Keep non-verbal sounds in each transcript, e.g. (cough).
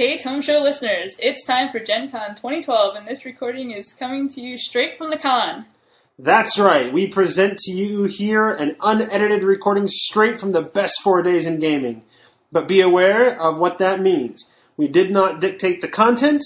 Hey, Tome Show listeners, it's time for Gen Con 2012, and this recording is coming to you straight from the con. That's right. We present to you here an unedited recording straight from the best four days in gaming. But be aware of what that means. We did not dictate the content.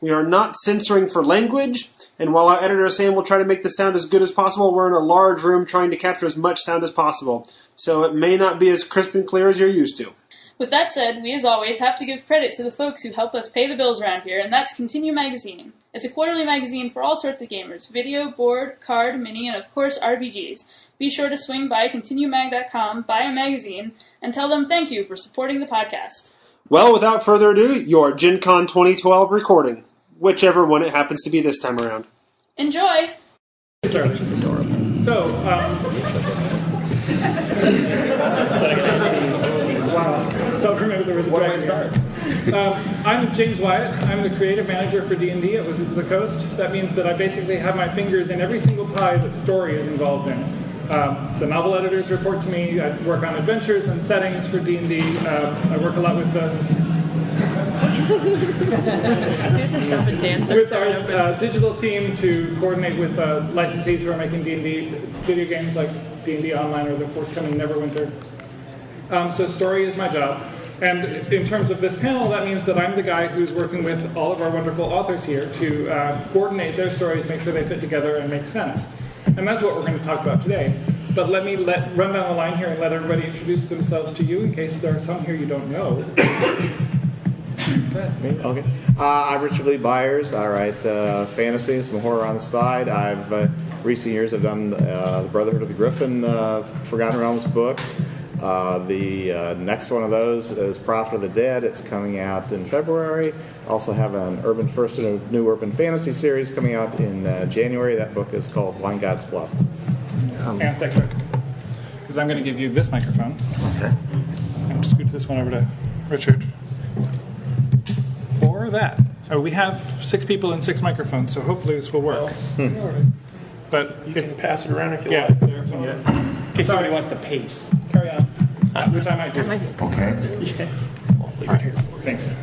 We are not censoring for language. And while our editor Sam will try to make the sound as good as possible, we're in a large room trying to capture as much sound as possible. So it may not be as crisp and clear as you're used to. With that said, we as always have to give credit to the folks who help us pay the bills around here, and that's Continue Magazine. It's a quarterly magazine for all sorts of gamers video, board, card, mini, and of course RPGs. Be sure to swing by continuemag.com, buy a magazine, and tell them thank you for supporting the podcast. Well, without further ado, your Gen Con 2012 recording, whichever one it happens to be this time around. Enjoy! So, um, (laughs) wow. So remember there was a Where do I dragon. (laughs) Um, I'm James Wyatt. I'm the creative manager for D&D at Wizards of the Coast. That means that I basically have my fingers in every single pie that story is involved in. Um, the novel editors report to me. I work on adventures and settings for D&D. Um, I work a lot with (laughs) the with our uh, digital team to coordinate with uh, licensees who are making D&D video games like D&D Online or the forthcoming Neverwinter. Um, so story is my job. And in terms of this panel, that means that I'm the guy who's working with all of our wonderful authors here to uh, coordinate their stories, make sure they fit together and make sense. And that's what we're going to talk about today. But let me let, run down the line here and let everybody introduce themselves to you in case there are some here you don't know. Okay. Uh, I'm Richard Lee Byers. I write uh, fantasy, some horror on the side. I've uh, recent years I've done uh, the Brotherhood of the Griffin, uh, Forgotten Realms books. Uh, the uh, next one of those is Prophet of the Dead. It's coming out in February. Also have an urban first and a new urban fantasy series coming out in uh, January. That book is called Blind God's Bluff. Hang on a second. Because I'm going to give you this microphone. Okay. I'm going to scoot this one over to Richard. Or that. Oh, we have six people and six microphones, so hopefully this will work. But You can pass it around if you yeah, like. there, yeah. In case somebody wants to pace. Which I might do. Okay. Thanks.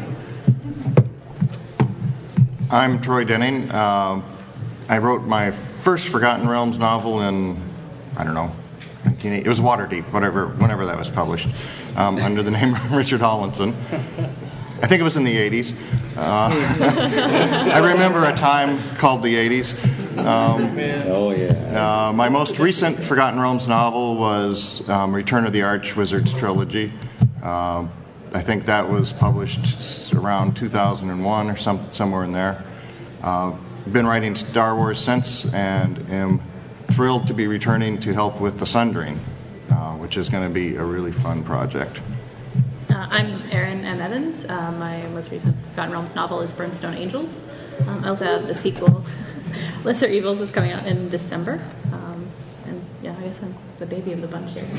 I'm Troy Denning. Um I wrote my first Forgotten Realms novel in, I don't know, 1980. It was Waterdeep, whatever, whenever that was published, um, under the name (laughs) Richard Awlinson. I think it was in the 80s. Uh, (laughs) I remember a time called the 80s. Um, Oh, yeah. uh, my most recent Forgotten Realms novel was um, Return of the Arch Wizards trilogy. Um I think that was published around 2001 or some, somewhere in there. Uh, been writing Star Wars since and am thrilled to be returning to help with the Sundering, uh, which is going to be a really fun project. Uh, I'm Erin M. Evans. Uh, my most recent Forgotten Realms novel is Brimstone Angels. Um, I also have the sequel, (laughs) Lesser Evils, is coming out in December. Um, and yeah, I guess I'm the baby of the bunch here. (laughs)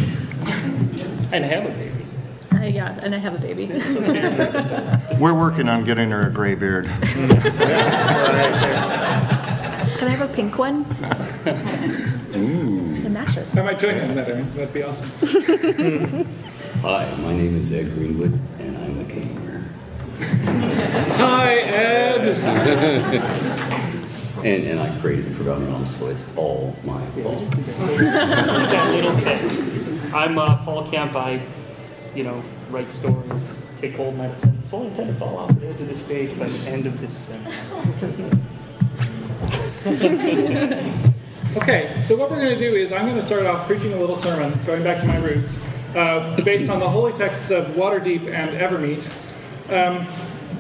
And have a baby. Uh, yeah, and I have a baby. (laughs) We're working on getting her a gray beard. Can I have a pink one? It matches. I might join you in that, Erin. That'd be awesome. Hi, my name is Ed Greenwood, and I'm a gamer. Hi, Ed. And, and I created the Forgotten Realms, so it's all my fault. that (laughs) little bit. I'm uh, Paul Kemp. I, you know, write stories, take cold medicine. Fully intend to fall off the edge of the stage by the end of this seminar. (laughs) Okay, so what we're going to do is I'm going to start off preaching a little sermon, going back to my roots, uh, based on the holy texts of Waterdeep and Evermeet, um,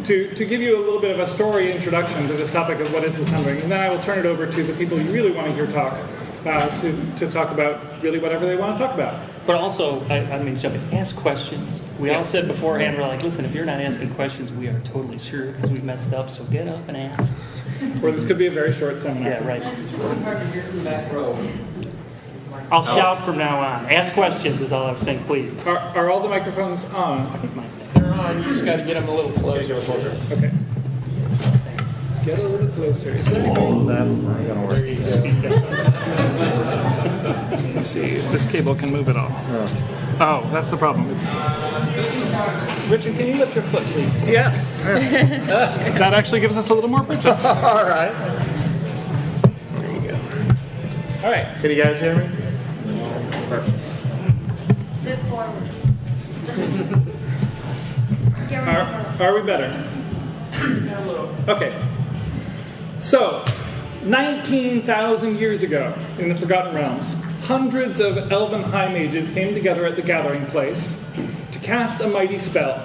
to, to give you a little bit of a story introduction to this topic of what is the Sundering, and then I will turn it over to the people you really want to hear talk, uh, to, to talk about really whatever they want to talk about. But also, I, I mean, jump in. Ask questions. We all said beforehand, we're like, listen, if you're not asking questions, we are totally sure because we messed up. So get up and ask. Or this could be a very short seminar. Yeah, right. I'll shout from now on. Ask questions is all I was saying, please. Are, are all the microphones on? I think mine's on. You just gotta get them a little closer. closer. Okay. Get a little closer. Oh, That's not going to work. (laughs) Let's see if this cable can move at all. Oh, that's the problem. It's... Richard, can you lift your foot, please? Yes. (laughs) That actually gives us a little more bridges. (laughs) All right. All right. Can you guys hear me? Perfect. Sit forward. Are, are we better? (clears throat) Okay. So, 19,000 years ago in the Forgotten Realms, hundreds of elven high mages came together at the gathering place to cast a mighty spell,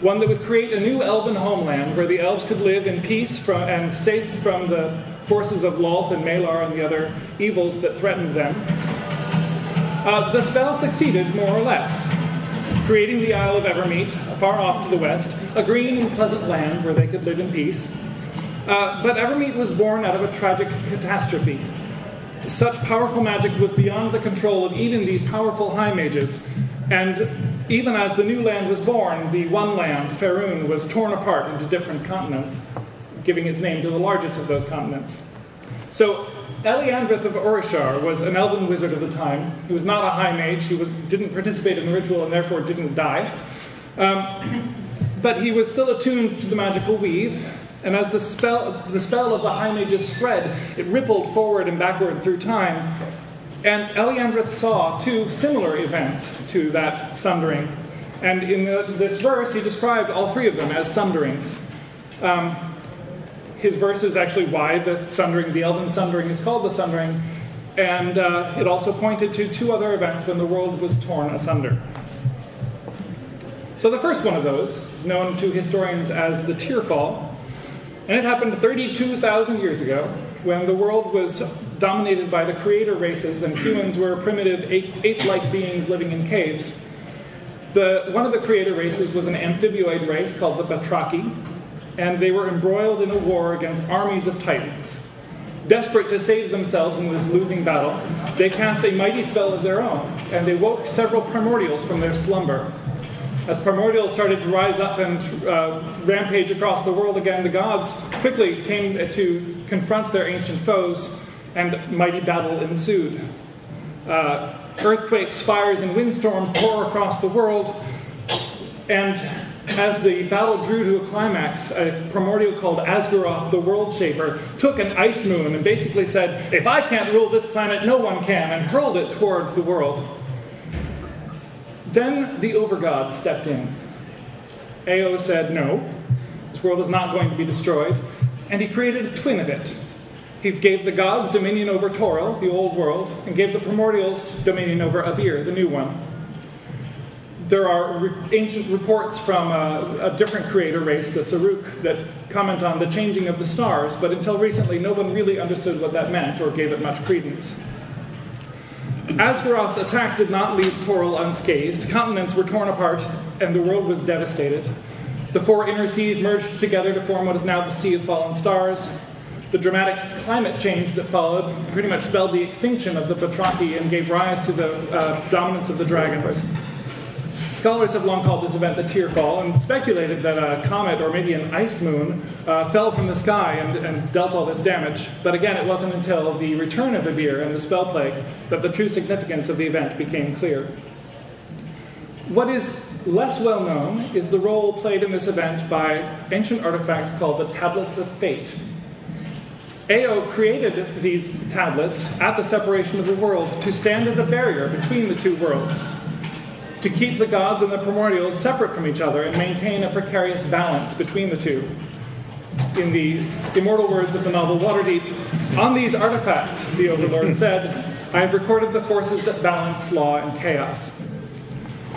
one that would create a new elven homeland where the elves could live in peace from, and safe from the forces of Lolth and Malar and the other evils that threatened them. Uh, the spell succeeded more or less, creating the Isle of Evermeet, far off to the west, a green and pleasant land where they could live in peace. Uh, but Evermeet was born out of a tragic catastrophe. Such powerful magic was beyond the control of even these powerful high mages, and even as the new land was born, the one land, Faerun, was torn apart into different continents, giving its name to the largest of those continents. So Eliandrith of Orishar was an elven wizard of the time. He was not a high mage. He was, didn't participate in the ritual and therefore didn't die. Um, (clears throat) but he was still attuned to the magical weave. And as the spell, the spell of the high mages spread, it rippled forward and backward through time. And Eliandrith saw two similar events to that sundering. And in the, this verse, he described all three of them as sunderings. Um, his verse is actually why the sundering, the Elven sundering, is called the sundering, and uh, it also pointed to two other events when the world was torn asunder. So the first one of those is known to historians as the Tearfall, and it happened 32,000 years ago when the world was dominated by the creator races and humans were primitive ape-like beings living in caves. The, one of the creator races was an amphibioid race called the Batraki, and they were embroiled in a war against armies of titans. Desperate to save themselves in this losing battle, they cast a mighty spell of their own, and they woke several primordials from their slumber. As primordials started to rise up and uh, rampage across the world again, the gods quickly came to confront their ancient foes, and mighty battle ensued. Uh, earthquakes, fires, and windstorms tore across the world, and as the battle drew to a climax, a primordial called Asgorath, the World Shaper, took an ice moon and basically said, If I can't rule this planet, no one can, and hurled it toward the world. Then the Overgod stepped in. Ao said, No, this world is not going to be destroyed, and he created a twin of it. He gave the gods dominion over Toril, the old world, and gave the primordials dominion over Abeir, the new one there are re- ancient reports from a, a, different creator race, the Sarrukh, that comment on the changing of the stars, but until recently, no one really understood what that meant or gave it much credence. Asgorath's attack did not leave Toril unscathed. Continents were torn apart, and the world was devastated. The four inner seas merged together to form what is now the Sea of Fallen Stars. The dramatic climate change that followed pretty much spelled the extinction of the Batraki and gave rise to the uh, dominance of the dragons. Scholars have long called this event the Tearfall and speculated that a comet or maybe an ice moon uh, fell from the sky and, and, dealt all this damage. But again, it wasn't until the return of Abeir and the spell plague that the true significance of the event became clear. What is less well known is the role played in this event by ancient artifacts called the Tablets of Fate. Ao created these tablets at the separation of the world to stand as a barrier between the two worlds to keep the gods and the primordials separate from each other and maintain a precarious balance between the two. In the immortal words of the novel Waterdeep, on these artifacts, the Overlord (laughs) said, I have recorded the forces that balance law and chaos.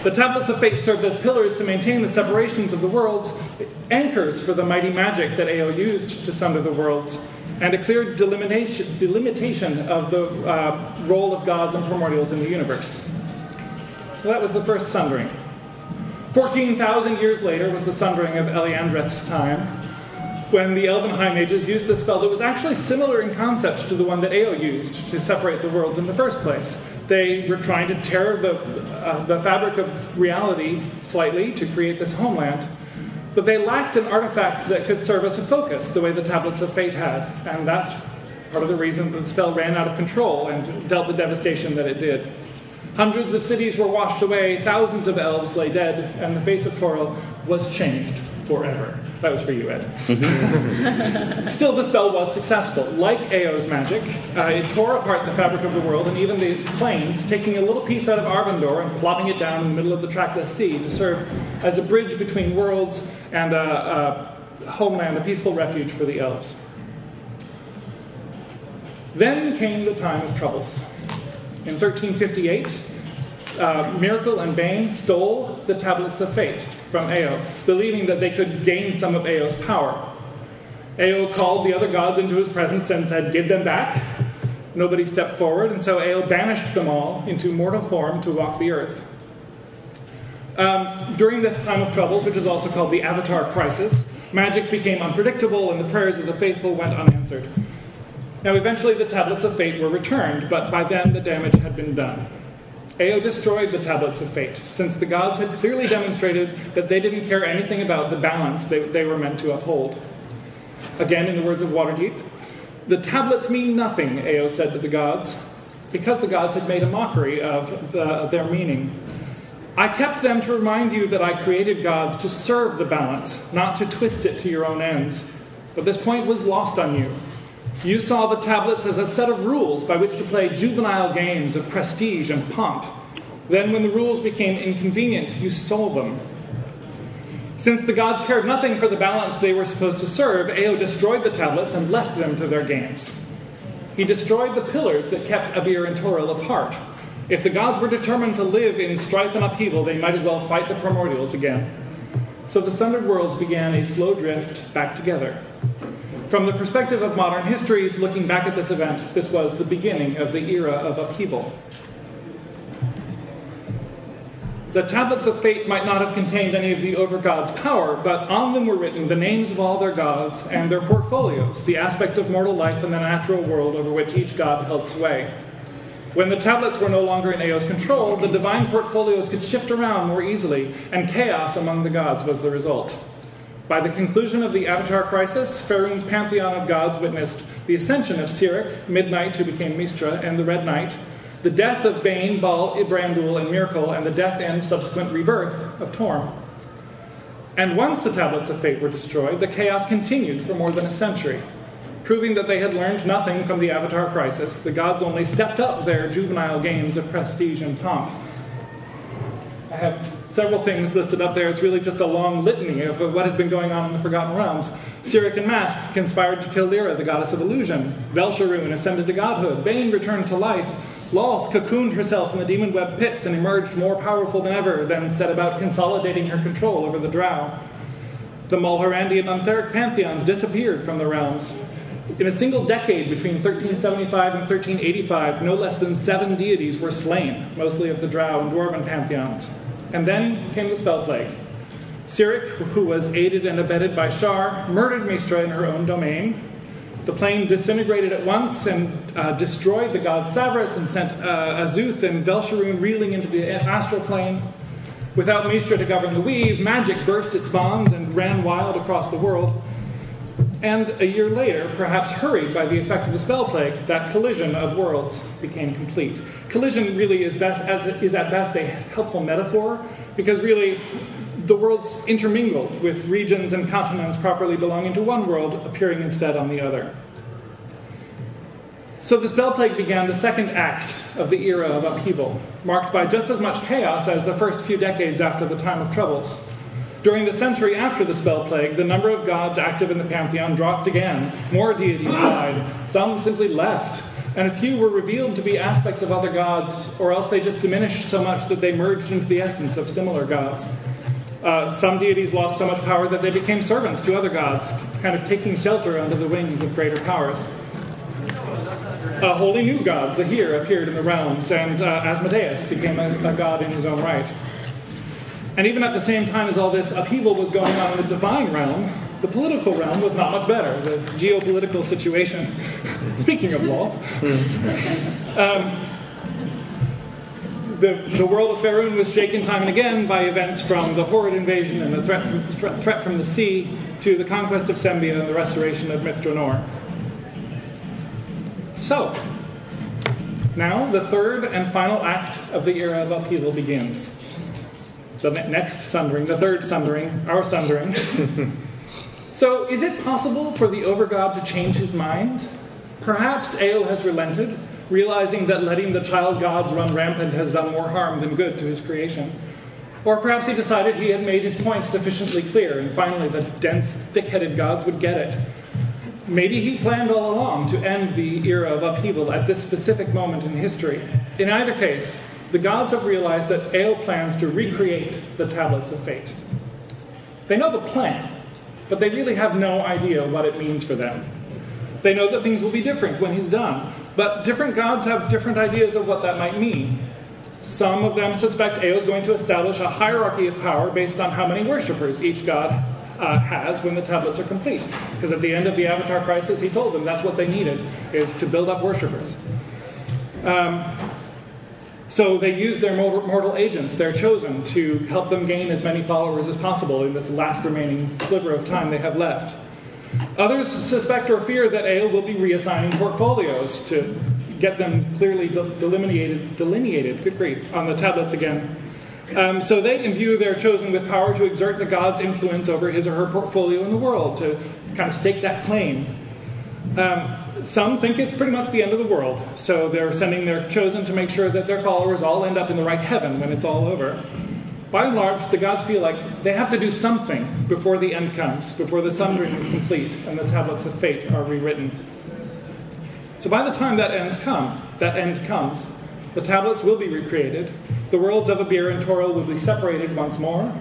The tablets of fate served as pillars to maintain the separations of the worlds, anchors for the mighty magic that Ao used to sunder the worlds, and a clear delimitation, delimitation of the uh, role of gods and primordials in the universe. So that was the first sundering. 14,000 years later was the sundering of Eliandreth's time, when the Elven High Mages used the spell that was actually similar in concept to the one that Ao used to separate the worlds in the first place. They were trying to tear the, uh, the fabric of reality slightly to create this homeland, but they lacked an artifact that could serve as a focus, the way the Tablets of Fate had, and that's part of the reason the spell ran out of control and dealt the devastation that it did. Hundreds of cities were washed away, thousands of elves lay dead, and the face of Toril was changed forever. That was for you, Ed. (laughs) Still, the spell was successful. Like Ao's magic, uh, it tore apart the fabric of the world and even the planes, taking a little piece out of Arvandor and plopping it down in the middle of the trackless sea to serve as a bridge between worlds and a, a homeland, a peaceful refuge for the elves. Then came the time of troubles. In 1358, uh, Myrkul and Bane stole the Tablets of Fate from Ao, believing that they could gain some of Ao's power. Ao called the other gods into his presence and said, Give them back. Nobody stepped forward, and so Ao banished them all into mortal form to walk the earth. Um, during this time of troubles, which is also called the Avatar Crisis, magic became unpredictable and the prayers of the faithful went unanswered. Now, eventually, the Tablets of Fate were returned, but by then the damage had been done. Ao destroyed the Tablets of Fate, since the gods had clearly demonstrated that they didn't care anything about the balance they, they were meant to uphold. Again, in the words of Waterdeep, the tablets mean nothing, Ao said to the gods, because the gods had made a mockery of the, their meaning. I kept them to remind you that I created gods to serve the balance, not to twist it to your own ends. But this point was lost on you. You saw the tablets as a set of rules by which to play juvenile games of prestige and pomp. Then, when the rules became inconvenient, you stole them. Since the gods cared nothing for the balance they were supposed to serve, Ao destroyed the tablets and left them to their games. He destroyed the pillars that kept Abeir and Toril apart. If the gods were determined to live in strife and upheaval, they might as well fight the primordials again. So the Sundered Worlds began a slow drift back together. From the perspective of modern histories, looking back at this event, this was the beginning of the era of upheaval. The tablets of fate might not have contained any of the overgod's power, but on them were written the names of all their gods and their portfolios, the aspects of mortal life and the natural world over which each god held sway. When the tablets were no longer in Ao's control, the divine portfolios could shift around more easily, and chaos among the gods was the result. By the conclusion of the Avatar crisis, Faerun's pantheon of gods witnessed the ascension of Cyric, Midnight, who became Mystra, and the Red Knight, the death of Bane, Bhaal, Ibrandul, and Myrkul, and the death and subsequent rebirth of Torm. And once the Tablets of Fate were destroyed, the chaos continued for more than a century. Proving that they had learned nothing from the Avatar crisis, the gods only stepped up their juvenile games of prestige and pomp. I have several things listed up there. It's really just a long litany of what has been going on in the Forgotten Realms. Cyric and Mask conspired to kill Leira, the goddess of illusion. Velsharoon ascended to godhood. Bane returned to life. Lolth cocooned herself in the demon web pits and emerged more powerful than ever, then set about consolidating her control over the drow. The Mulhorandi and Untheric pantheons disappeared from the realms. In a single decade between 1375 and 1385, no less than seven deities were slain, mostly of the drow and dwarven pantheons. And then came the spell plague. Cyric, who was aided and abetted by Shar, murdered Mystra in her own domain. The plane disintegrated at once and uh, destroyed the god Savras and sent uh, Azuth and Velsharoon reeling into the astral plane. Without Mystra to govern the weave, magic burst its bonds and ran wild across the world. And a year later, perhaps hurried by the effect of the spell plague, that collision of worlds became complete. Collision really is, best, is at best a helpful metaphor, because really the worlds intermingled with regions and continents properly belonging to one world appearing instead on the other. So the spell plague began the second act of the era of upheaval, marked by just as much chaos as the first few decades after the time of troubles. During the century after the spell plague, the number of gods active in the pantheon dropped again. More deities died. Some simply left. And a few were revealed to be aspects of other gods, or else they just diminished so much that they merged into the essence of similar gods. Uh, some deities lost so much power that they became servants to other gods, kind of taking shelter under the wings of greater powers. A wholly new god, Zahir, appeared in the realms, and uh, Asmodeus became a, a god in his own right. And even at the same time as all this upheaval was going on in the divine realm, the political realm was not much better. The geopolitical situation, (laughs) speaking of Lolth, um, the, the world of Faerun was shaken time and again by events from the Horrid invasion and the threat from, threat from the sea to the conquest of Sembia and the restoration of Myth Drannor. So, Now, the third and final act of the era of upheaval begins. The next sundering, the third sundering, our sundering. (laughs) so, is it possible for the Overgod to change his mind? Perhaps Ao has relented, realizing that letting the child gods run rampant has done more harm than good to his creation. Or perhaps he decided he had made his point sufficiently clear, and finally the dense, thick headed gods would get it. Maybe he planned all along to end the era of upheaval at this specific moment in history. In either case, the gods have realized that Ao plans to recreate the tablets of fate. They know the plan, but they really have no idea what it means for them. They know that things will be different when he's done, but different gods have different ideas of what that might mean. Some of them suspect Ao is going to establish a hierarchy of power based on how many worshippers each god uh, has when the tablets are complete. Because at the end of the Avatar crisis, he told them that's what they needed, is to build up worshippers. Um, so they use their mortal agents, their chosen, to help them gain as many followers as possible in this last remaining sliver of time they have left. Others suspect or fear that Ao will be reassigning portfolios to get them clearly delineated, delineated, good grief, on the tablets again. Um, so they imbue their chosen with power to exert the god's influence over his or her portfolio in the world, to kind of stake that claim. Um, some think it's pretty much the end of the world, so they're sending their chosen to make sure that their followers all end up in the right heaven when it's all over. By and large, the gods feel like they have to do something before the end comes, before the sundering is complete and the tablets of fate are rewritten. So by the time that ends come, that end comes, the tablets will be recreated, the worlds of Abeir and Toril will be separated once more,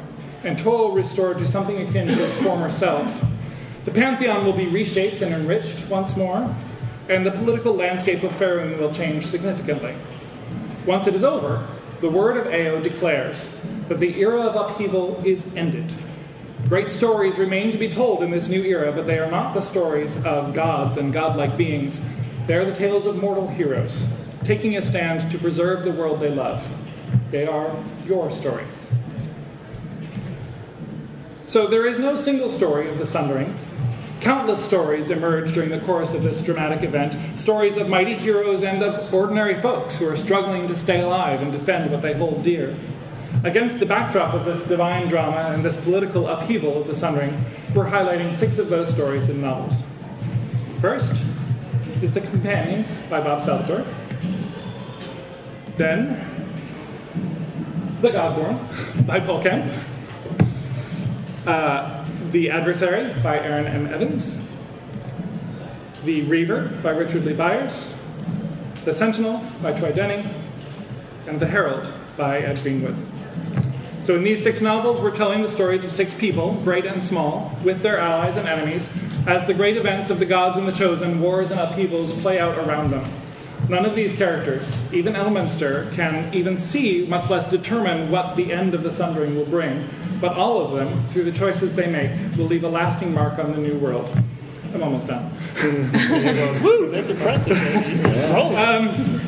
and Toril restored to something akin to its former self. The pantheon will be reshaped and enriched once more, and the political landscape of Faerun will change significantly. Once it is over, the word of Ao declares that the era of upheaval is ended. Great stories remain to be told in this new era, but they are not the stories of gods and godlike beings. They are the tales of mortal heroes, taking a stand to preserve the world they love. They are your stories. So there is no single story of the Sundering. Countless stories emerge during the course of this dramatic event stories of mighty heroes and of ordinary folks who are struggling to stay alive and defend what they hold dear. Against the backdrop of this divine drama and this political upheaval of the Sundering, we're highlighting six of those stories in novels. First is The Companions by Bob Salvatore. Then, The Godborn by Paul Kemp. Uh, the Adversary by Erin M. Evans. The Reaver by Richard Lee Byers. The Sentinel by Troy Denning. And The Herald by Ed Greenwood. So, in these six novels, we're telling the stories of six people, great and small, with their allies and enemies, as the great events of the gods and the chosen, wars and upheavals play out around them. None of these characters, even Elminster, can even see, much less determine what the end of the Sundering will bring. But all of them, through the choices they make, will leave a lasting mark on the new world. I'm almost done. (laughs) Woo, that's impressive. Um,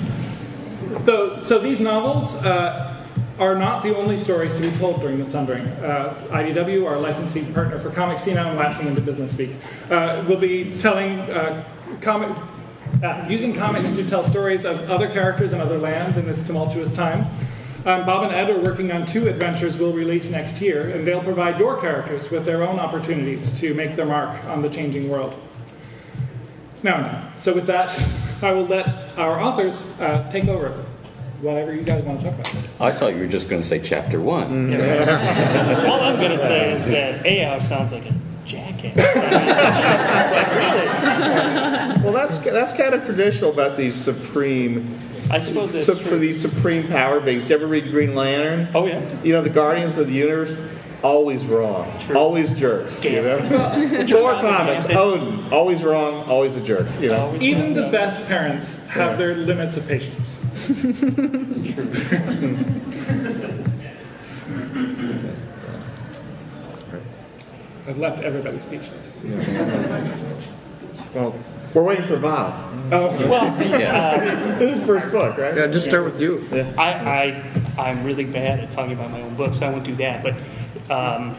so, so these novels uh, are not the only stories to be told during the Sundering. Uh, IDW, our licensing partner for Comics, now I'm lapsing into business speak, uh, will be telling uh, comic, uh, using comics to tell stories of other characters and other lands in this tumultuous time. Um, Bob and Ed are working on two adventures we'll release next year, and they'll provide your characters with their own opportunities to make their mark on the changing world. Now, now. So with that, I will let our authors uh, take over whatever you guys want to talk about. I thought you were just going to say chapter one. (laughs) All I'm going to say is that AOW sounds like a jackass. (laughs) Well, that's that's kind of traditional about these supreme. I suppose that's so, true. for these supreme power beings. Did you ever read Green Lantern? Oh yeah. You know the Guardians of the Universe, always wrong, always jerks. You know, Gambit. Thor comics, Odin, always wrong, always a jerk. You know, Always Even the though. best parents have their limits of patience. True. I've left everybody speechless. (laughs) well, we're waiting for Bob. Oh, Well, (laughs) Yeah. (laughs) This is his first book, right? Yeah, just start with you. I, I, I'm really bad at talking about my own books, so I won't do that. But um,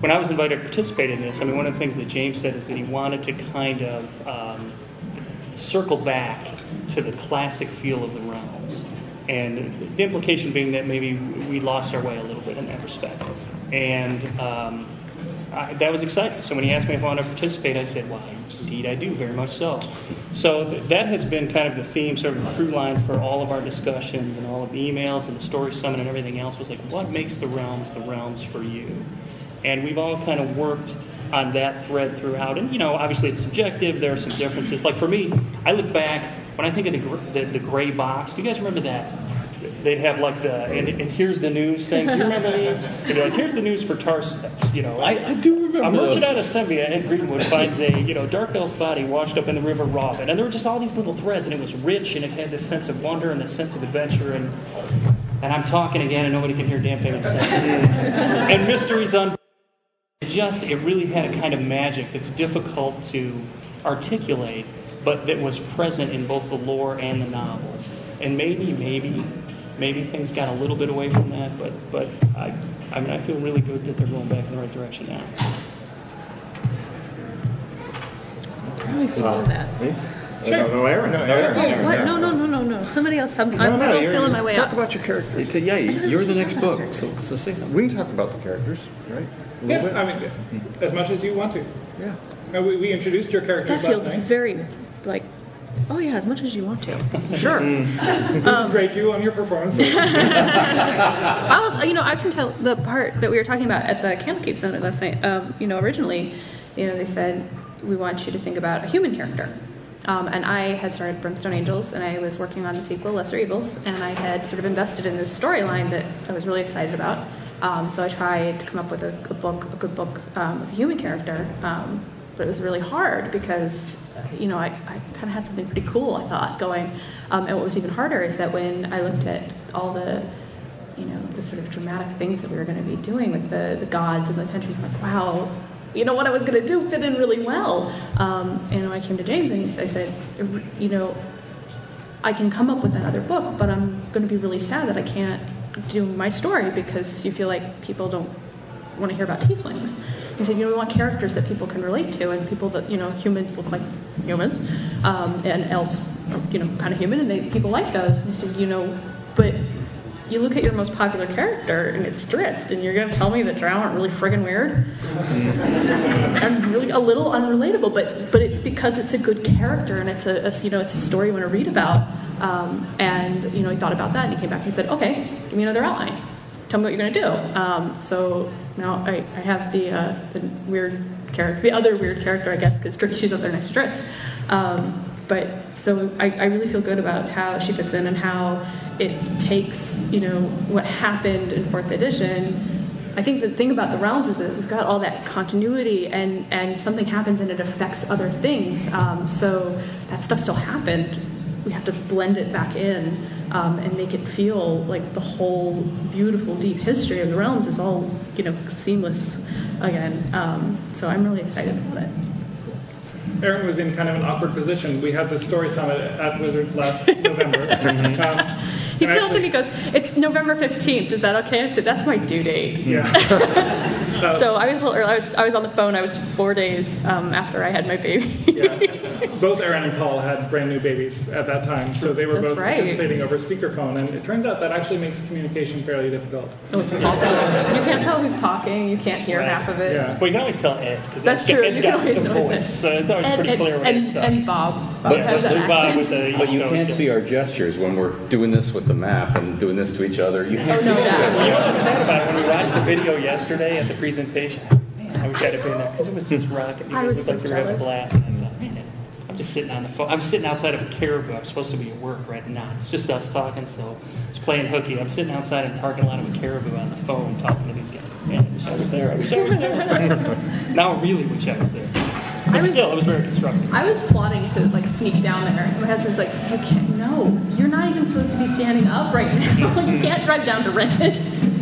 when I was invited to participate in this, I mean, one of the things that James said is that he wanted to kind of um, circle back to the classic feel of the realms. And the implication being that maybe we lost our way a little bit in that respect. And um, I, that was exciting. So when he asked me if I wanted to participate, I said, why, indeed I do, very much so. So that has been kind of the theme, sort of the through line for all of our discussions and all of the emails and the story summit and everything else was like, what makes the realms the realms for you? And we've all kind of worked on that thread throughout. And, you know, obviously it's subjective. There are some differences. Like for me, I look back, when I think of the, the, the gray box, do you guys remember that? They'd have like the, and, and here's the news things. You remember these? They'd be like, here's the news for Tars, you know. I, I do remember A merchant out of Sembia in Greenwood finds a you know dark elf body washed up in the River Robin, and there were just all these little threads, and it was rich, and it had this sense of wonder and this sense of adventure, and and I'm talking again, and nobody can hear a damn thing I'm saying. (laughs) and mysteries on just it really had a kind of magic that's difficult to articulate, but that was present in both the lore and the novels. And maybe, maybe, maybe things got a little bit away from that, but but I, I mean, I feel really good that they're going back in the right direction now. I really feel that. Me? No, no, Erin. No, Erin. Oh, Erin, what? No, no, no, no, no. Somebody else. I'm, No, I'm no, still you're- feeling my way Talk up. about your characters. Yeah, you're the next book, so, so say something. We can talk about the characters, right? A little Yeah, I mean, as much as you want to. Yeah. Uh, we, we introduced your That characters feels last night. very like. Oh yeah, as much as you want to. (laughs) Sure. (laughs) We'll grade you on your performance. I was, (laughs) you know, I can tell the part that we were talking about at the Candlekeep Summit last night. Um, you know, originally, you know, they said we want you to think about a human character. Um, and I had started Brimstone Angels, and I was working on the sequel, Lesser Evils, and I had sort of invested in this storyline that I was really excited about. Um, so I tried to come up with a, a book, a good book um, of a human character, um, but it was really hard because, you know, I, I kind of had something pretty cool, I thought, going. Um, and what was even harder is that when I looked at all the you know, the sort of dramatic things that we were going to be doing with the, the gods and the countries. Like, wow, you know, what I was going to do fit in really well. Um, and when I came to James, and he, I said, you know, I can come up with another book, but I'm going to be really sad that I can't do my story because you feel like people don't want to hear about tieflings. He said, you know, we want characters that people can relate to, and people that, you know, humans look like humans, um, and elves, you know, kind of human, and they, people like those. And he said, you know, but you look at your most popular character, and it's Drizzt, and you're going to tell me that Drow aren't really friggin' weird? and really a little unrelatable, but but it's because it's a good character and it's a, a you know it's a story you want to read about. Um, and you know he thought about that and he came back and he said, okay, give me another outline. Tell me what you're going to do. Um, so now I, I have the uh, the weird character, the other weird character, I guess, because she's up there next Drizzt. Um, but so I, I really feel good about how she fits in and how it takes you know what happened in fourth edition I think the thing about the realms is that we've got all that continuity, and and something happens and it affects other things. Um, so that stuff still happened. We have to blend it back in um, and make it feel like the whole beautiful, deep history of the realms is all you know seamless again. Um, so I'm really excited about it. Erin was in kind of an awkward position. We had the story summit at Wizards last (laughs) November. (laughs) Um, He and called actually- and he goes, "It's November 15th. Is that okay?" I said, "That's my due date." Yeah. (laughs) So I was a little early. I was, I was on the phone. I was four days um, after I had my baby. yeah. Both Erin and Paul had brand new babies at that time, so they were That's both right. participating over speakerphone, and it turns out that actually makes communication fairly difficult. Also, you can't tell who's talking. You can't hear half of it. Yeah. Well, you can always tell Ed because That's Ed's, true. Ed's You can got always the know voice, it's so it's always And, pretty and, clear when and, it's done. and Bob. But- Bob has but Bob with the But you can't see our gestures when we're doing this with the map and doing this to each other. You can't Oh, see no, it. that- You know what was sad about it when we watched the video yesterday at the presentation? Man, I wish I'd have been there because it was just rocking. You I guys was looked like so you were having a blast, and I thought, man, I'm just sitting on the phone. I'm sitting outside of a caribou. I'm supposed to be at work right now. It's just us talking, so it's playing hooky. I'm sitting outside in the parking lot of a caribou on the phone talking to these guys. Man, I wish I was there. I wish I was there. (laughs) now I really wish I was there. But was- still, it was very constructive. I was plotting to like sneak down there. And my husband's like, you can't, no, you're not even supposed to be standing up right now. (laughs) you can't drive down to Renton.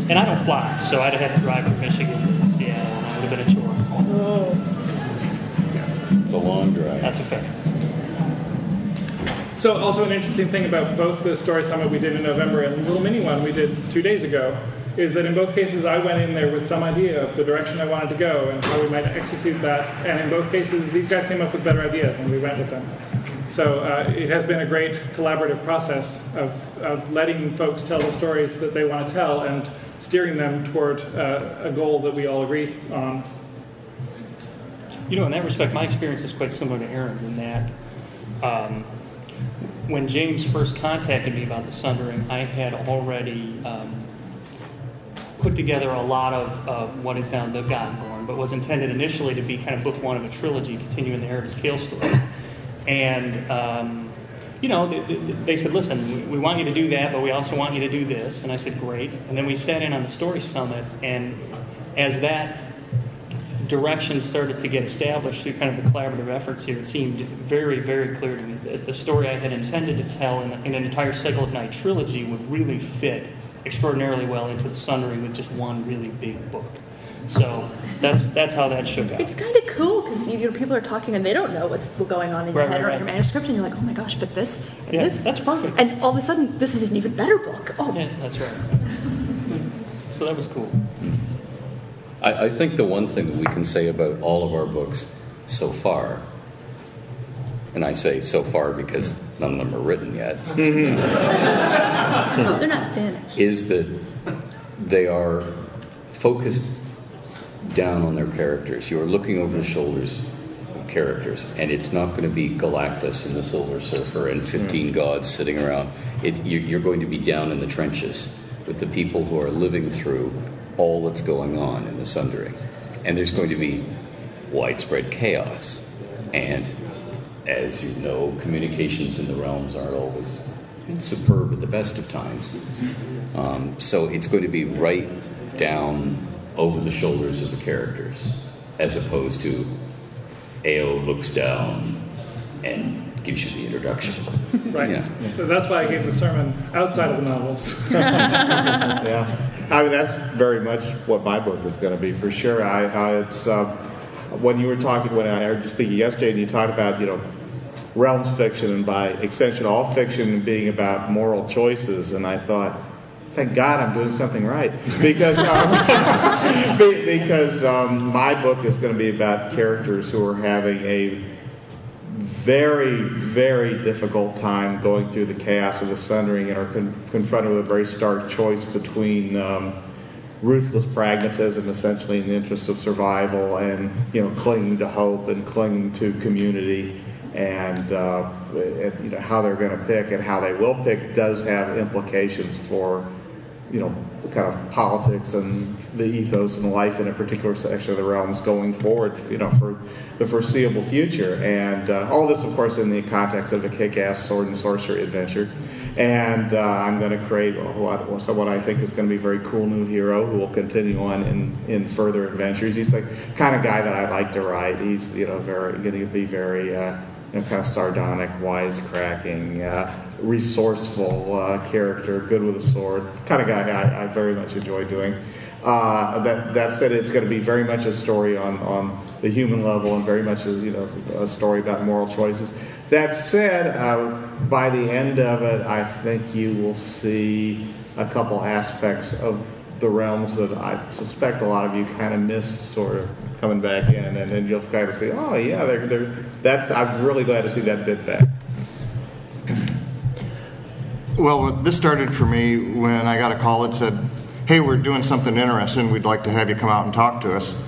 And I don't fly, so I'd have had to drive from Michigan It's a long drive. That's a fact. So, also an interesting thing about both the story summit we did in November and the little mini one we did two days ago is that in both cases I went in there with some idea of the direction I wanted to go and how we might execute that. And in both cases, these guys came up with better ideas, and we went with them. So uh, it has been a great collaborative process of, of letting folks tell the stories that they want to tell and steering them toward uh, a goal that we all agree on. You know, in that respect, my experience is quite similar to Erin's in that um, when James first contacted me about the Sundering, I had already um, put together a lot of uh, what is now the Godborn, but was intended initially to be kind of book one of a trilogy, continuing the Erevis Cale story. And um, you know, they, they said, listen, we want you to do that, but we also want you to do this. And I said, great. And then we sat in on the story summit, and as that direction started to get established through kind of the collaborative efforts here, it seemed very, very clear to me that the story I had intended to tell in, in an entire Cycle of Night trilogy would really fit extraordinarily well into the Sundering with just one really big book. So that's that's how that shook out. It's kind of cool because you know, people are talking and they don't know what's going on in your Right, head right, or in right. your manuscript, and you're like, oh my gosh, but this, Yeah, this, that's perfect. and all of a sudden, this is an even better book. Oh, Yeah, that's right. So that was cool. I, I think the one thing that we can say about all of our books so far, and I say so far because none of them are written yet, (laughs) they're not finished. is that they are focused down on their characters. You are looking over the shoulders of characters, and it's not going to be Galactus and the Silver Surfer and hmm. 15 gods sitting around. It, you- you're going to be down in the trenches with the people who are living through all that's going on in the Sundering. And there's going to be widespread chaos. And as you know, communications in the realms aren't always superb at the best of times. Um, so it's going to be right down over the shoulders of the characters, as opposed to AO looks down and gives you the introduction. Right. Yeah. So that's why I gave the sermon outside of the novels. (laughs) yeah, I mean that's very much what my book is going to be for sure. I, I it's uh, when you were talking when I heard you speaking yesterday, and you talked about you know realms fiction and by extension all fiction being about moral choices, and I thought. Thank God I'm doing something right (laughs) because um, (laughs) because um, my book is going to be about characters who are having a very, very difficult time going through the chaos of the Sundering and are con- confronted with a very stark choice between um, ruthless pragmatism, essentially in the interest of survival, and you know clinging to hope and clinging to community, and, uh, and you know how they're going to pick and how they will pick does have implications for you know the kind of politics and the ethos and life in a particular section of the realms going forward, you know, for the foreseeable future. And uh, all this, of course, in the context of a kick-ass sword and sorcery adventure. And uh, I'm going to create what, someone I think is going to be a very cool new hero who will continue on in, in further adventures. He's the kind of guy that I like to write. He's you know very going to be very uh, you know kind of sardonic, wisecracking, uh, resourceful uh, character, good with a sword, kind of guy I, I very much enjoy doing. Uh, that that said, it's going to be very much a story on on the human level and very much a, you know a story about moral choices. That said, uh, by the end of it, I think you will see a couple aspects of the realms that I suspect a lot of you kind of missed, sort of coming back in, and then you'll kind of say, "Oh yeah, they're, they're, that's." I'm really glad to see that bit back. Well, this started for me when I got a call that said, "Hey, we're doing something interesting. We'd like to have you come out and talk to us."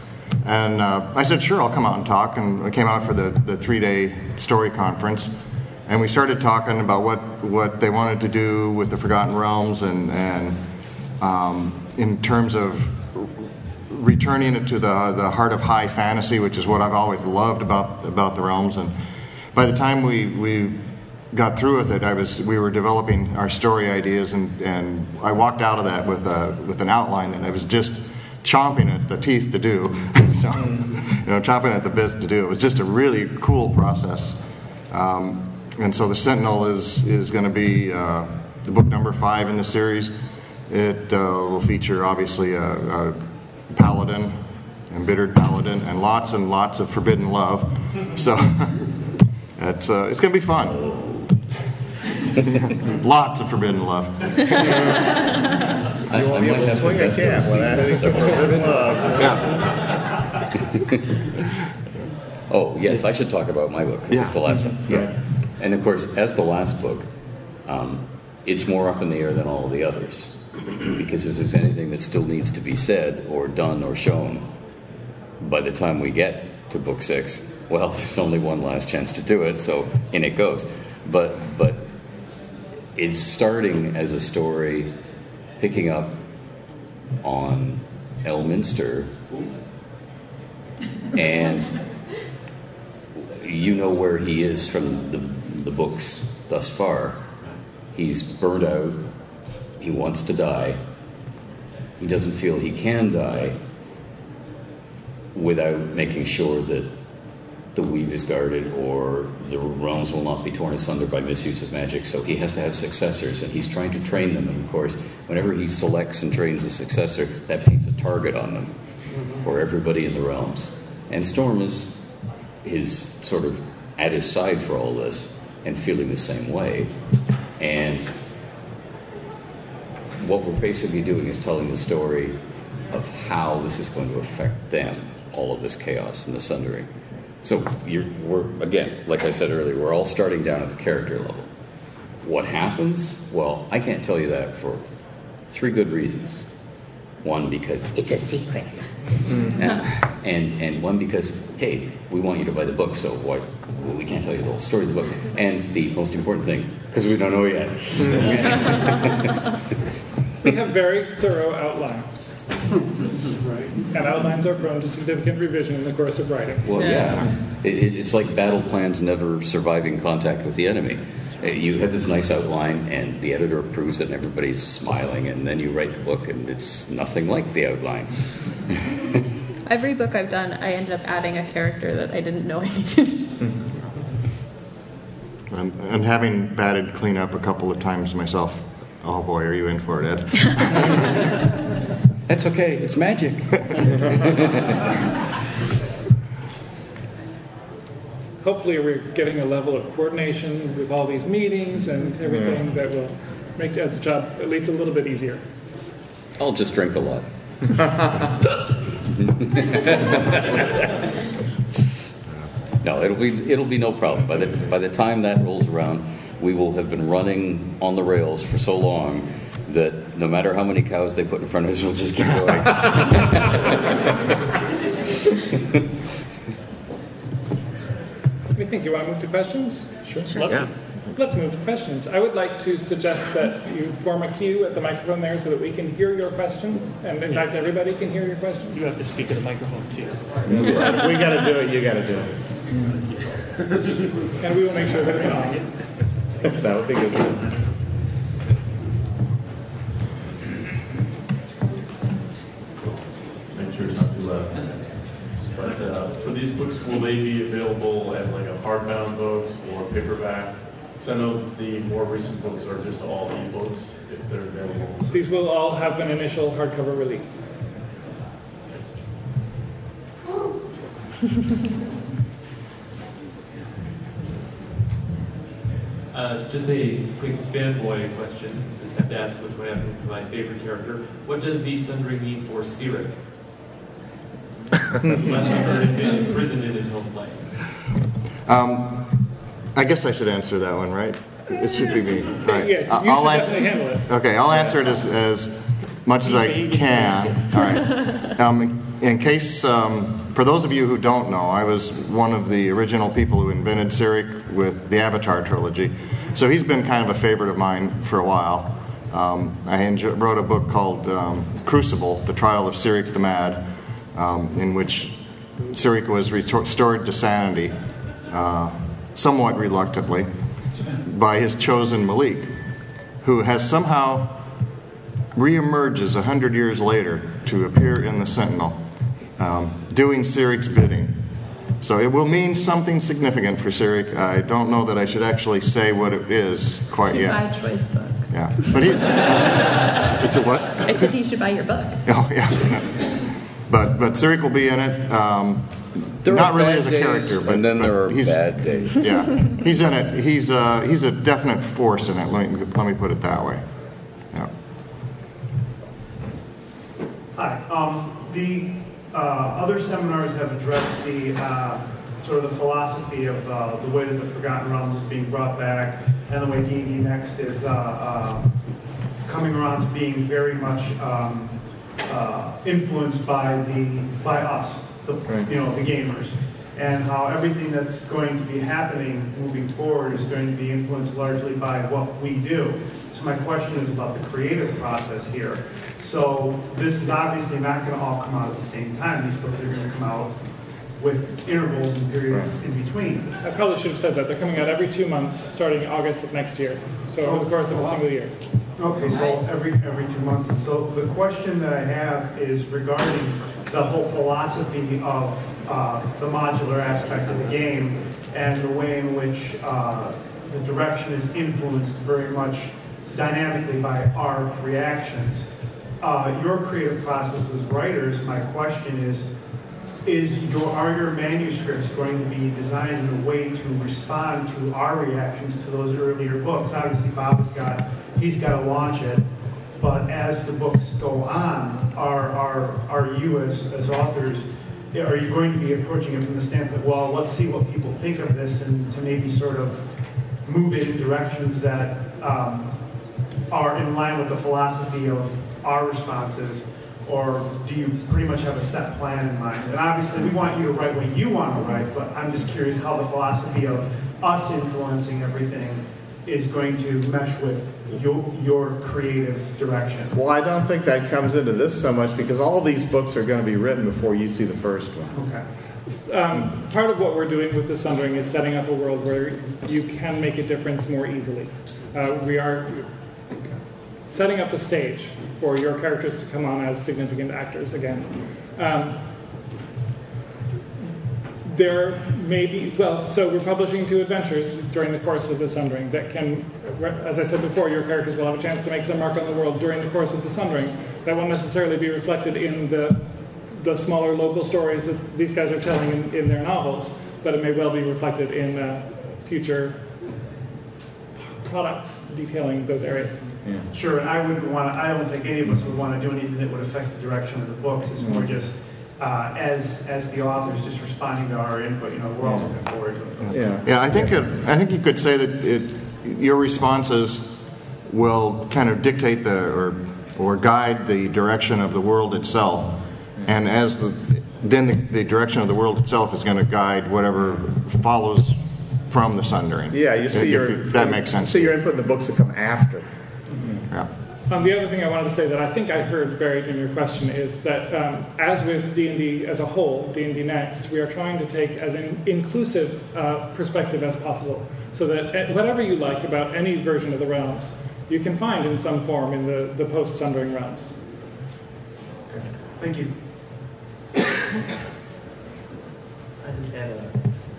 And uh, I said, "Sure, I'll come out and talk." And I came out for the, the three day story conference, and we started talking about what what they wanted to do with the Forgotten Realms, and and um, in terms of returning it to the the heart of high fantasy, which is what I've always loved about about the realms. And by the time we we got through with it, I was we were developing our story ideas, and, and I walked out of that with a with an outline that I was just chomping at the teeth to do. (laughs) so, you know, chomping at the bit to do. It was just a really cool process. Um, and so the Sentinel is is going to be uh, the book number five in the series. It uh, will feature obviously a, a paladin, embittered paladin, and lots and lots of forbidden love. So (laughs) it's uh, it's going to be fun. (laughs) Lots of forbidden love. I, (laughs) I You won't be able to swing a cat those without hitting some forbidden love. Yeah. Oh, yes, I should talk about my book. 'cause Yeah. It's the last one. Yeah. And of course, as the last book, um, it's more up in the air than all of the others. because if there's anything that still needs to be said or done or shown, by the time we get to book six, well, (laughs) there's only one last chance to do it, so in it goes. But but it's starting as a story, picking up on Elminster, and you know where he is from the, the books thus far. He's burned out. He wants to die. He doesn't feel he can die without making sure that the weave is guarded or the realms will not be torn asunder by misuse of magic. So he has to have successors, and he's trying to train them. And of course, whenever he selects and trains a successor, that paints a target on them for everybody in the realms. And Storm is his sort of at his side for all this and feeling the same way. And what we're basically doing is telling the story of how this is going to affect them, all of this chaos and the sundering. So you're, we're again, like I said earlier, we're all starting down at the character level. What happens? Well, I can't tell you that for three good reasons. One, because It's a secret. yeah. (laughs) and and one because hey, we want you to buy the book, so what? Well, we can't tell you the whole story of the book. And the most important thing, because we don't know yet. (laughs) We have very thorough outlines. Right. (laughs) And outlines are prone to significant revision in the course of writing. Well, yeah, It, it, it's like battle plans never surviving contact with the enemy. Uh, You have this nice outline, and the editor approves it, and everybody's smiling, and then you write the book, and it's nothing like the outline. (laughs) Every book I've done, I ended up adding a character that I didn't know I needed. And, and having batted cleanup a couple of times myself, oh boy, are you in for it, Ed? (laughs) That's okay. It's magic. (laughs) Hopefully, we're getting a level of coordination with all these meetings and everything that will make Ed's job at least a little bit easier. I'll just drink a lot. (laughs) no, it'll be it'll be no problem. By the by the time that rolls around, we will have been running on the rails for so long that no matter how many cows they put in front of us, we'll just keep going. What do you think? You want to move to questions? Sure. Love Yeah. Let's move to questions. I would like to suggest that you form a queue at the microphone there so that we can hear your questions, and in fact, everybody can hear your questions. You have to speak at the microphone too. If we got to do it, you got to do it. And we will make sure that it's on. that would be good. They be available as like a hardbound books or paperback? Because I know the more recent books are just all e-books if they're available. These will all have an initial hardcover release. (laughs) Uh, just a quick fanboy question. Just have to ask what's what happened to my favorite character. What does the sundering mean for Cyric? Last I heard, he's been imprisoned in his home. Um, I guess I should answer that one, right? It should be me. Right. Yes, you I'll should definitely handle it. Okay, I'll answer it as, as much as I can. All right. Um, in case, um, for those of you who don't know, I was one of the original people who invented Cyric with the Avatar trilogy. So he's been kind of a favorite of mine for a while. Um, I enjo- wrote a book called um, Crucible, The Trial of Cyric the Mad, in which Cyric was restored to sanity, uh, somewhat reluctantly, by his chosen Malik, who has somehow reemerges a hundred years later to appear in the Sentinel, um, doing Cyric's bidding. So it will mean something significant for Cyric. I don't know that I should actually say what it is quite buy yet. a choice book. Yeah, but he, (laughs) it's a what? I said you should buy your book. Oh yeah. (laughs) But but Cyric will be in it. Um, There not really as a days, character, but and then there but are he's- bad days. (laughs) Yeah, he's in it. He's uh, he's a definite force in it. Let me let me put it that way. Yeah. Hi. Um, the uh, other seminars have addressed the uh, sort of the philosophy of uh, the way that the Forgotten Realms is being brought back, and the way D&D Next is uh, uh, coming around to being very much um, uh, influenced by the by us, the you know the gamers, and how everything that's going to be happening moving forward is going to be influenced largely by what we do. So my question is about the creative process here. So this is obviously not going to all come out at the same time. These books are going to come out with intervals and periods in between. I probably should have said that. They're coming out every two months, starting August of next year. So over the course of a single year. Okay, so every, every two months. And so the question that I have is regarding the whole philosophy of uh, the modular aspect of the game and the way in which uh, the direction is influenced very much dynamically by our reactions. Uh, your creative process as writers, my question is, is your, are your manuscripts going to be designed in a way to respond to our reactions to those earlier books? Obviously, Bob's got, he's got to launch it, but as the books go on, are, are, are you as, as authors, are you going to be approaching it from the standpoint, well, let's see what people think of this and to maybe sort of move it in directions that um, are in line with the philosophy of our responses? Or do you pretty much have a set plan in mind? And obviously, we want you to write what you want to write, but I'm just curious how the philosophy of us influencing everything is going to mesh with your, your creative direction. Well, I don't think that comes into this so much because all these books are going to be written before you see the first one. Okay. Um, part of what we're doing with the Sundering is setting up a world where you can make a difference more easily. Uh, we are setting up the stage for your characters to come on as significant actors again. Um, there may be, well, so we're publishing two adventures during the course of the Sundering that can, as I said before, your characters will have a chance to make some mark on the world during the course of the Sundering. That won't necessarily be reflected in the, the smaller local stories that these guys are telling in, in their novels, but it may well be reflected in uh, future products detailing those areas. Yeah. Sure, and I wouldn't want to, I don't think any of us would want to do anything that would affect the direction of the books. It's more just uh, as as the authors just responding to our input. You know, we're all looking forward to it. Yeah, yeah. I think it, I think you could say that it, your responses will kind of dictate the or or guide the direction of the world itself, and as the then the, the direction of the world itself is going to guide whatever follows from the sundering. Yeah, you see If- your if that makes sense. See your input in the books that come after. Yeah. Um, the other thing I wanted to say that I think I heard buried in your question is that um, as with D&D as a whole, D&D Next, we are trying to take as an inclusive uh, perspective as possible so that whatever you like about any version of the realms, you can find in some form in the, the post-Sundering realms. Thank you. I just had a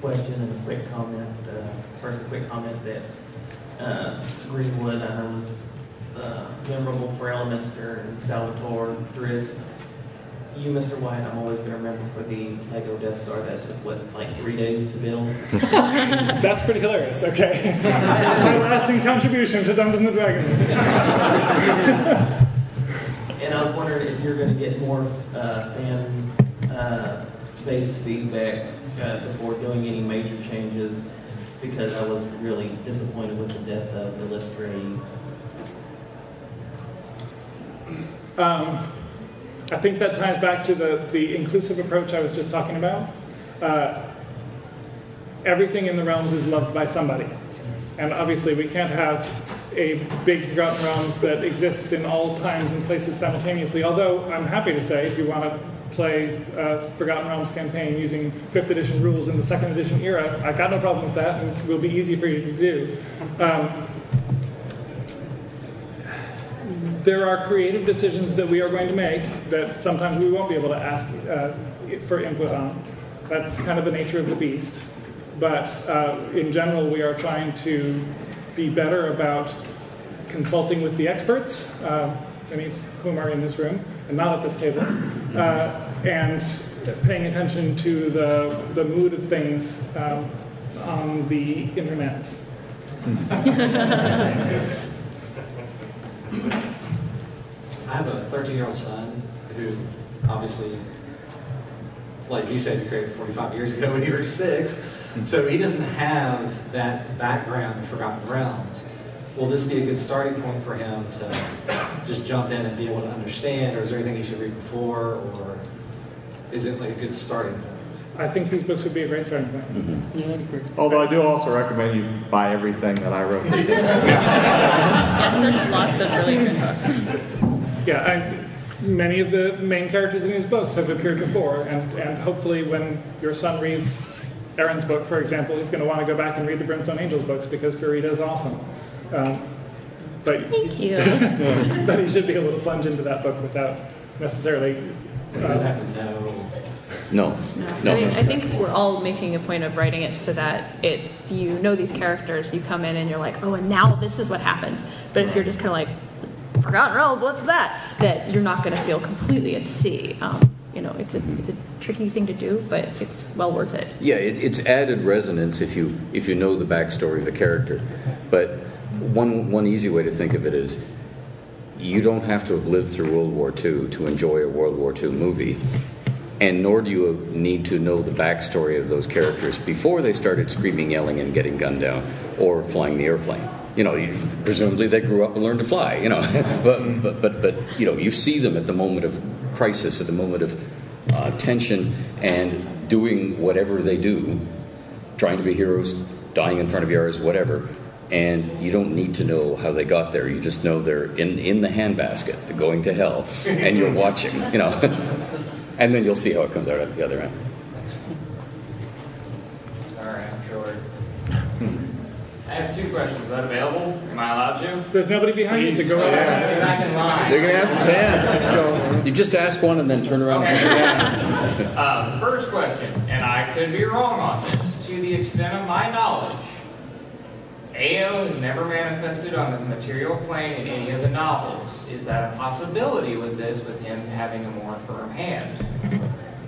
question and a quick comment. Uh, first, a quick comment that uh, Greenwood, I know, was uh, memorable for Elminster and Salvatore, Drizzt. You, Mr. White, I'm always going to remember for the Lego Death Star that took, what, like three days to build? (laughs) That's pretty hilarious, okay. (laughs) My lasting contribution to Dungeons and Dragons. (laughs) And I was wondering if you're going to get more uh, fan uh, based feedback uh, before doing any major changes, because I was really disappointed with the death of the Listerine. Um, I think that ties back to the, the inclusive approach I was just talking about. Uh, everything in the realms is loved by somebody. And obviously, we can't have a big Forgotten Realms that exists in all times and places simultaneously. Although, I'm happy to say, if you want to play a Forgotten Realms campaign using 5th edition rules in the 2nd edition era, I've got no problem with that, and it will be easy for you to do. Um, there are creative decisions that we are going to make that sometimes we won't be able to ask uh, for input on. That's kind of the nature of the beast. But uh, in general, we are trying to be better about consulting with the experts, uh, many of whom are in this room and not at this table, uh, and paying attention to the, the mood of things um, on the internets. (laughs) I have a 13 year old son who obviously like you said, you created 45 years ago (laughs) when you were six. So he doesn't have that background in Forgotten Realms. Will this be a good starting point for him to just jump in and be able to understand, or is there anything he should read before, or is it like a good starting point? I think these books would be a great starting point. Mm-hmm. Although I do also recommend you buy everything that I wrote. (laughs) Yeah, there's lots of really good books. (laughs) Yeah, I, many of the main characters in these books have appeared before, and, and hopefully, when your son reads Erin's book, for example, he's going to want to go back and read the Brimstone Angels books because Farideh is awesome. Um, but Thank you. (laughs) but he should be able to plunge into that book without necessarily. He doesn't have to know. No, no. I mean, I think we're all making a point of writing it so that it, if you know these characters, you come in and you're like, oh, and now this is what happens. But if you're just kind of like, Forgotten Realms, what's that? That you're not going to feel completely at sea. Um, you know, it's a it's a tricky thing to do, but it's well worth it. Yeah, it, it's added resonance if you if you know the backstory of the character. But one one easy way to think of it is you don't have to have lived through World War II to enjoy a World War II movie, and nor do you need to know the backstory of those characters before they started screaming, yelling, and getting gunned down or flying the airplane. You know, you, presumably they grew up and learned to fly. You know, (laughs) but, but but but you know, you see them at the moment of crisis, at the moment of uh, tension, and doing whatever they do, trying to be heroes, dying in front of yours, whatever. And you don't need to know how they got there. You just know they're in, in the handbasket, they're going to hell, and you're watching, you know. (laughs) and then you'll see how it comes out at the other end. Have two questions. Is that available? Am I allowed to? There's nobody behind you, so go Okay, ahead. I'll be back in line. You can ask ten. Let's go. You just ask one and then turn around. Uh, first question, and I could be wrong on this. To the extent of my knowledge, Ao has never manifested on the material plane in any of the novels. Is that a possibility with this, with him having a more firm hand?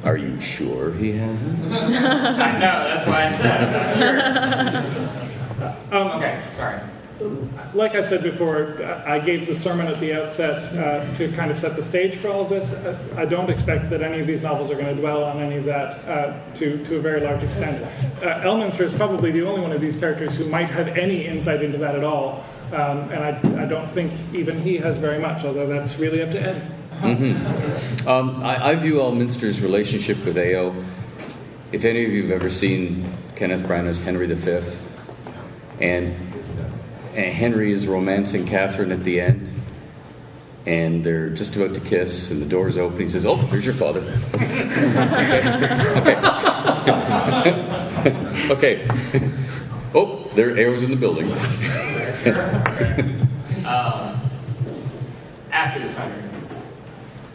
Are you sure he hasn't? (laughs) I know, that's why I said I'm not sure. (laughs) okay, sorry. Like I said before, I gave the sermon at the outset uh, to kind of set the stage for all of this. Uh, I don't expect that any of these novels are going to dwell on any of that uh, to, to a very large extent. Uh, Elminster is probably the only one of these characters who might have any insight into that at all. Um, and I, I don't think even he has very much, although that's really up to Ed. hmm Um, I, I view Elminster's relationship with Ao. If any of you have ever seen Kenneth Branagh's Henry V, and, and Henry is romancing Catherine at the end, and they're just about to kiss, and the door's open. He says, "Oh, there's your father." (laughs) okay. (laughs) Okay. Oh, there Ao's in the building. (laughs) um, after the Thunder,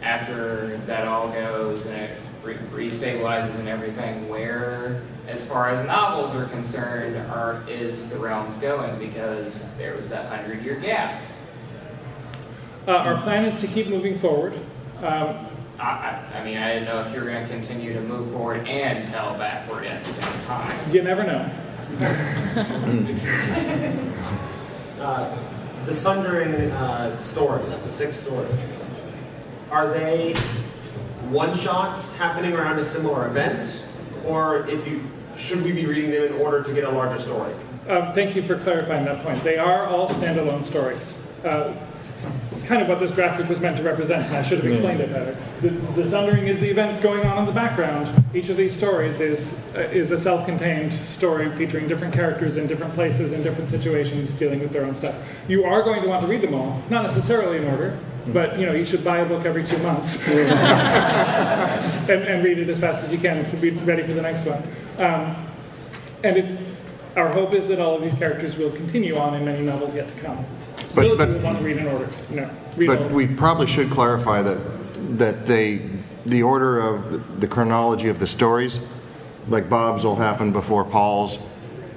after that all goes and restabilizes and everything, where, as far as novels are concerned, are is the realms going? Because there was that hundred year gap. Uh, our plan is to keep moving forward. Um, I, I, I mean, I didn't know if you were going to continue to move forward and tell backward at the same time. you never know. (laughs) Uh, the Sundering uh, stories, the six stories, are they one shots happening around a similar event, or if you should we be reading them in order to get a larger story? Um, thank you for clarifying that point. They are all standalone stories. Uh, it's kind of what this graphic was meant to represent, and I should have explained it better. The, the Sundering is the events going on in the background. Each of these stories is uh, is a self-contained story featuring different characters in different places in different situations, dealing with their own stuff. You are going to want to read them all, not necessarily in order, but you know you should buy a book every two months (laughs) and, and read it as fast as you can to be ready for the next one. Um, and it, our hope is that all of these characters will continue on in many novels yet to come. But- Those but- want to read in order, no. Read But we probably should clarify that, that they, the order of the- the chronology of the stories, like Bob's will happen before Paul's,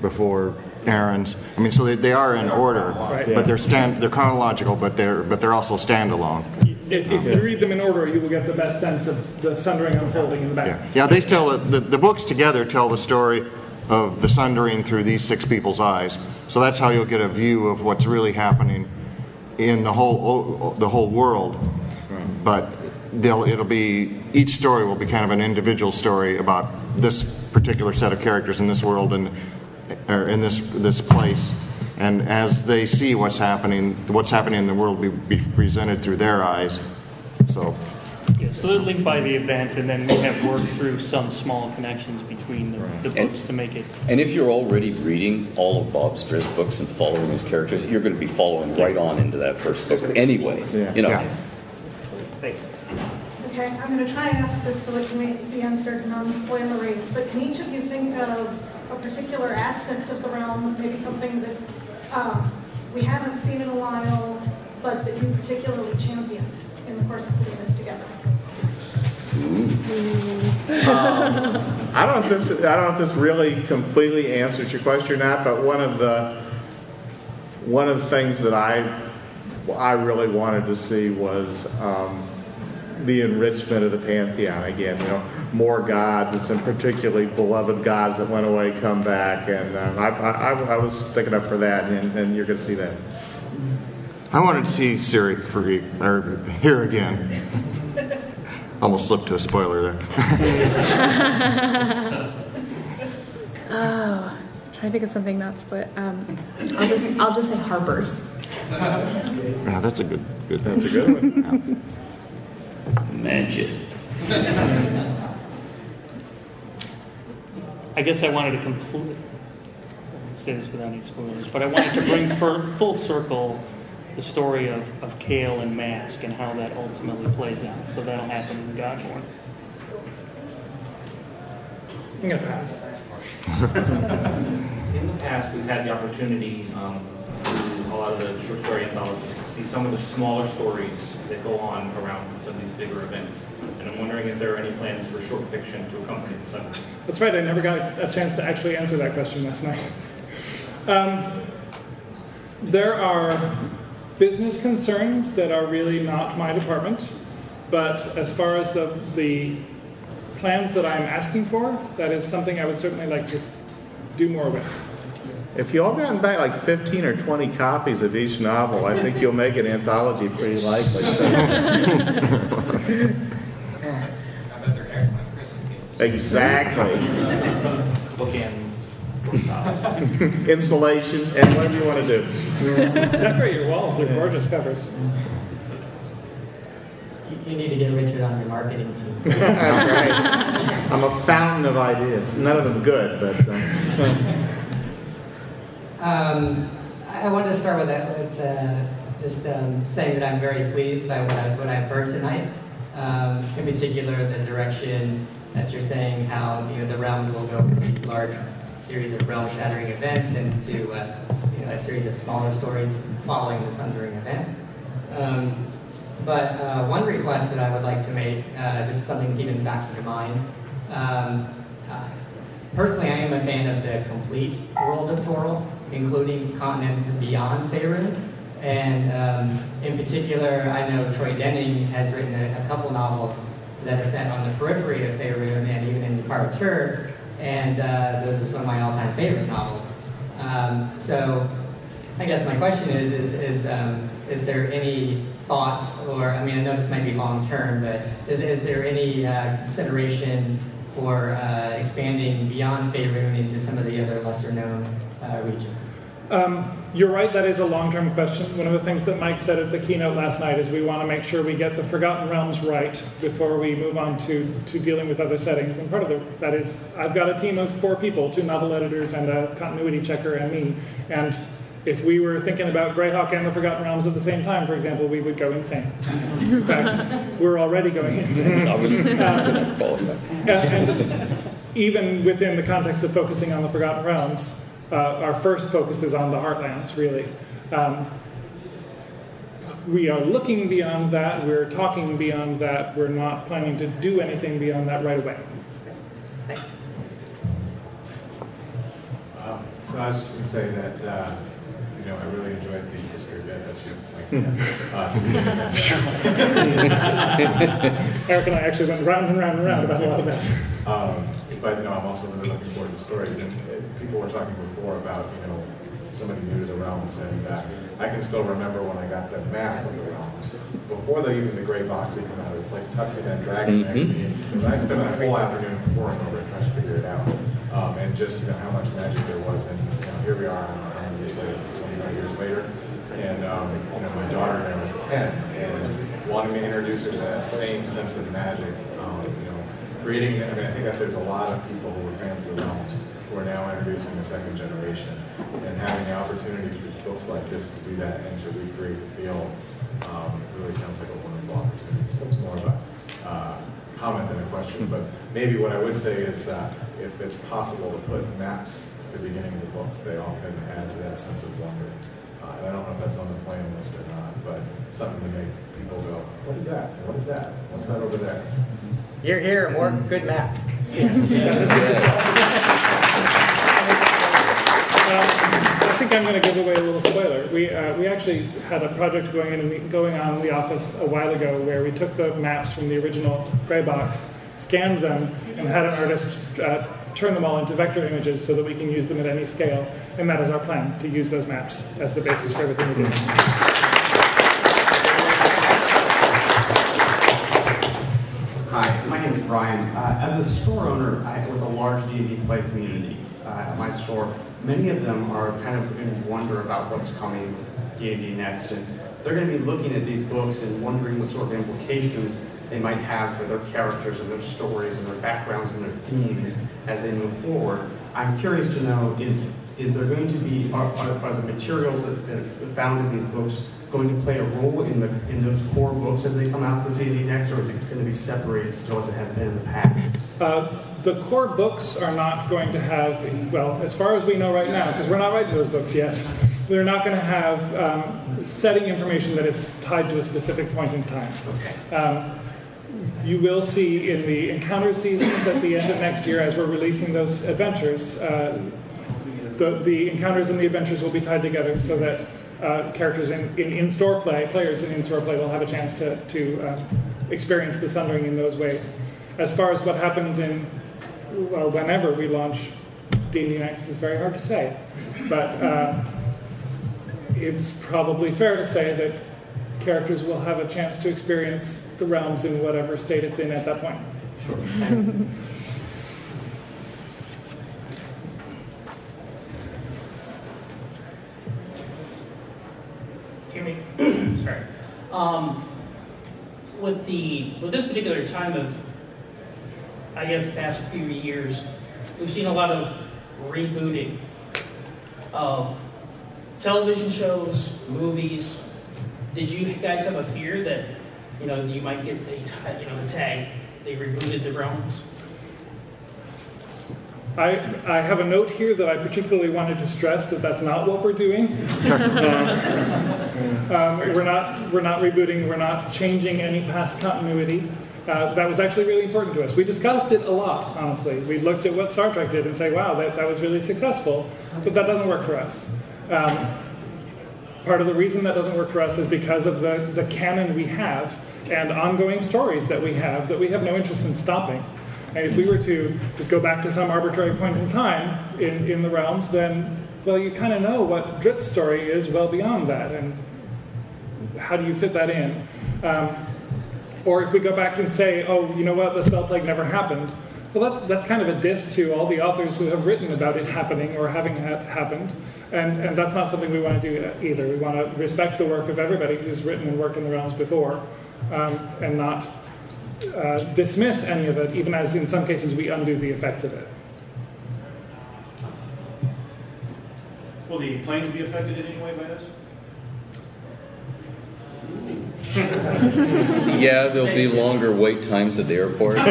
before Erin's. I mean, so they, they are in order, Right. but they're stand, they're chronological, but they're, but they're also standalone. If, if you read them in order, you will get the best sense of the sundering unfolding in the back. Yeah, they tell, the, the, the books together tell the story of the sundering through these six people's eyes. So that's how you'll get a view of what's really happening in the whole, the whole world. But they'll it'll be each story will be kind of an individual story about this particular set of characters in this world and or in this this place. And as they see what's happening, what's happening in the world will be, be presented through their eyes. So Yeah, so they're linked by the event, and then we have worked through some small connections between the, the books to make it. And if you're already reading all of Bob Stris books and following his characters, you're going to be following right on into that first book anyway. You know. Thanks. Okay, I'm going to try and ask this so it can make- be answered non-spoilery, but can each of you think of a particular aspect of the realms, maybe something that um, we haven't seen in a while, but that you particularly championed in the course of putting this together? Um, I don't know if this I don't know if this really completely answers your question or not, but one of the one of the things that I I really wanted to see was um, the enrichment of the pantheon again. You know, more gods and some particularly beloved gods that went away come back, and um, I, I, I was sticking up for that, and, and you're going to see that. I wanted to see Siri for or here again. (laughs) Almost slipped to a spoiler there. (laughs) (laughs) oh, I'm trying to think of something not split. Um, I'll just I'll just say Harper's. Yeah, that's a good good. That's a good one. Magic. I guess I wanted to complete. Say this without any spoilers, but I wanted to bring for, full circle the story of, of Cale and Mask and how that ultimately plays out. So that'll happen in Godborn. I'm going to pass. (laughs) In the past, we've had the opportunity um, through a lot of the short story anthologies to see some of the smaller stories that go on around some of these bigger events. And I'm wondering if there are any plans for short fiction to accompany the Sunday. That's right, I never got a chance to actually answer that question last night. Um, there are business concerns that are really not my department, but as far as the, the plans that I'm asking for, that is something I would certainly like to do more with. If you all gotten back like 15 or 20 copies of each novel, I think you'll make an anthology pretty likely. (laughs) exactly. Bookends. Insulation and whatever you want to do. Decorate your walls, they're gorgeous covers. You need to get Richard on your marketing team. (laughs) That's right. I'm a fountain of ideas. None of them good, but. Uh, Um, I wanted to start with, that, with uh, just um, saying that I'm very pleased by what, I, what I've heard tonight. Um, in particular, the direction that you're saying how you know the realms will go from these large series of realm-shattering events into uh, you know, a series of smaller stories following the Sundering event. Um, but uh, one request that I would like to make, uh, just something to keep in the back of your mind. Um, uh, personally, I am a fan of the complete world of Toril, including continents beyond Faerun. And um, in particular, I know Troy Denning has written a, a couple novels that are set on the periphery of Faerun and even in Departure, and uh, those are some of my all-time favorite novels. Um, so I guess my question is, is, is, um, is there any thoughts, or, I mean, I know this might be long-term, but is, is there any uh, consideration for uh, expanding beyond Faerun into some of the other lesser-known uh, regions? Um, you're right, that is a long term question. One of the things that Mike said at the keynote last night is we want to make sure we get the Forgotten Realms right before we move on to, to dealing with other settings. And part of the, that is, I've got a team of four people two novel editors and a continuity checker and me. And if we were thinking about Greyhawk and the Forgotten Realms at the same time, for example, we would go insane. In fact, we're already going insane. (laughs) I Um, and, and even within the context of focusing on the Forgotten Realms, uh, our first focus is on the Heartlands, really. Um, we are looking beyond that, we're talking beyond that, we're not planning to do anything beyond that right away. Um, So I was just going to say that, uh, you know, I really enjoyed the history bit that you like, (laughs) Eric and I actually went round and round and round about a lot of that. Um, but no, I'm also really looking forward to stories. And uh, people were talking before about, you know, somebody new to the realms, and uh, I can still remember when I got the map of the realms before the, even the gray box had come out. It was like tucked in that Dragon Mhm. magazine. And I spent a whole afternoon poring over it, trying to figure it out, um, and just you know how much magic there was. And you know, here we are, don't years later, 25 years later, and um, you know my daughter now is 10, and wanting to introduce her to that same sense of magic. Um, you know, creating. I mean, I think that there's a lot of people who are fans of the realms who are now introducing the second generation, and having the opportunity with books like this to do that and to recreate the feel um, really sounds like a wonderful opportunity. So it's more of a uh, comment than a question, but maybe what I would say is uh, if it's possible to put maps at the beginning of the books, they often add to that sense of wonder. Uh, and I don't know if that's on the plan list or not, but something to make people go, what is that? What is that? What's that over there? You're here, more good maps. (laughs) I think I'm going to give away a little spoiler. We, uh, we actually had a project going in, in going on in the office a while ago where we took the maps from the original gray box, scanned them, and had an artist uh, turn them all into vector images so that we can use them at any scale. And that is our plan, to use those maps as the basis for everything we do. Hi, my name is Brian. Uh, as a store owner I, with a large D&D play community uh, at my store, many of them are kind of in wonder about what's coming with D&D next, and they're going to be looking at these books and wondering what sort of implications they might have for their characters and their stories and their backgrounds and their themes as they move forward. I'm curious to know is is there going to be are, are, the materials that, are found in these books going to play a role in the in those core books as they come out for D&D next, or is it going to be separated still as it has been in the past? Uh, the core books are not going to have, well, as far as we know right now, because we're not writing those books yet, they're not going to have um, setting information that is tied to a specific point in time. Um, you will see in the encounter seasons at the end of next year, as we're releasing those adventures, uh, the, the encounters and the adventures will be tied together so that uh, characters in, in in-store play, players in in-store play will have a chance to, to um, experience the Sundering in those ways. As far as what happens in, well, whenever we launch D&D Next is very hard to say. But uh, it's probably fair to say that characters will have a chance to experience the realms in whatever state it's in at that point. Sure. (clears throat) Sorry. Um, with the with this particular time of, I guess, the past few years, we've seen a lot of rebooting of television shows, movies. Did you guys have a fear that, you know, you might get the you know the tag they rebooted the realms? I, I have a note here that I particularly wanted to stress that that's not what we're doing. (laughs) um, um, we're not we're not rebooting. We're not changing any past continuity. Uh, that was actually really important to us. We discussed it a lot, honestly. We looked at what Star Trek did and say, wow, that, that was really successful, but that doesn't work for us. Um, part of the reason that doesn't work for us is because of the, the canon we have and ongoing stories that we have that we have no interest in stopping. And if we were to just go back to some arbitrary point in time in, in the realms, then, well, you kind of know what Drizzt's story is well beyond that. And how do you fit that in? Um, or if we go back and say, oh, you know what, the spell plague never happened, well, that's, that's kind of a diss to all the authors who have written about it happening or having ha- happened. And, and that's not something we want to do either. We want to respect the work of everybody who's written and worked in the realms before um, and not uh, dismiss any of it, even as in some cases we undo the effects of it. Will the planes be affected in any way by this? (laughs) Yeah, there'll be longer wait times at the airport. (laughs)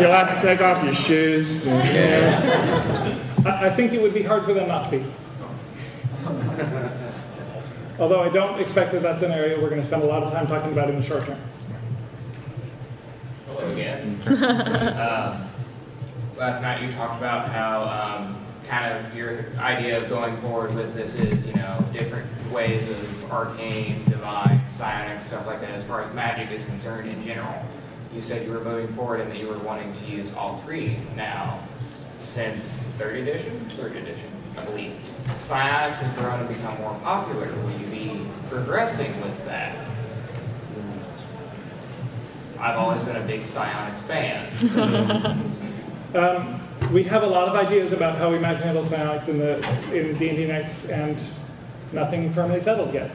You'll have to take off your shoes. I, I think it would be hard for them not to be. Although I don't expect that that's an area we're going to spend a lot of time talking about in the short term. Hello again. (laughs) um, last night you talked about how um, kind of your idea of going forward with this is, you know, different ways of arcane, divine, psionic, stuff like that as far as magic is concerned in general. You said you were moving forward and that you were wanting to use all three now. since third edition, third edition, I believe, psionics has grown and become more popular. Will you be progressing with that? I've always been a big psionics fan. (laughs) Um, we have a lot of ideas about how we might handle psionics in the in D&D Next, and nothing firmly settled yet.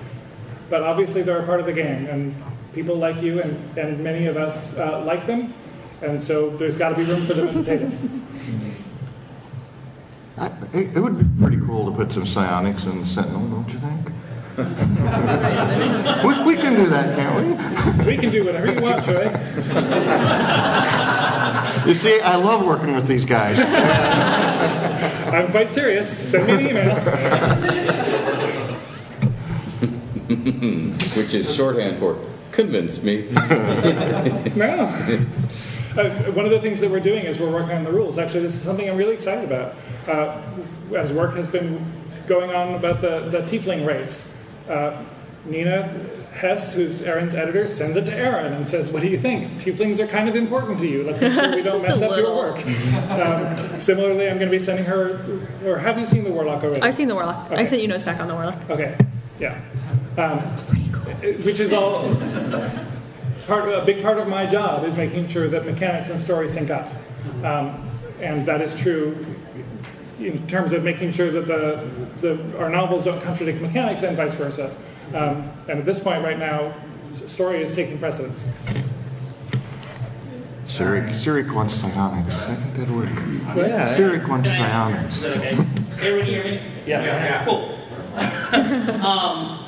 But obviously, they're a part of the game, and people like you and, and many of us uh, like them, and so there's got to be room for them at the table. (laughs) I, it, it would be pretty cool to put some psionics in the Sentinel, don't you think? We, we can do that, can't we? we can do whatever you want, Troy. You see, I love working with these guys. I'm quite serious. Send me an email. (laughs) Which is shorthand for convince me. no. Uh, one of the things that we're doing is we're working on the rules. Actually, this is something I'm really excited about. Uh, as work has been going on about the, the tiefling race, uh, Nina Hess, who's Erin's editor, sends it to Aaron and says, What do you think? Tieflings are kind of important to you. Let's make sure we (laughs) don't mess up your work. Um, similarly, I'm going to be sending her, or have you seen the Warlock already? I've seen the Warlock. I sent you notes back on the Warlock. Okay, yeah. Um, it's pretty cool. Which is all part. A big part of my job is making sure that mechanics and story sync up, um, and that is true in terms of making sure that the, the our novels don't contradict mechanics and vice versa. Um, and at this point, right now, story is taking precedence. Cyric, Cyric wants psionics. I think that'd work. Yeah. Cyric wants Can I ask- psionics. Okay? Everyone hear me? Yeah. Yeah. Cool. (laughs) um,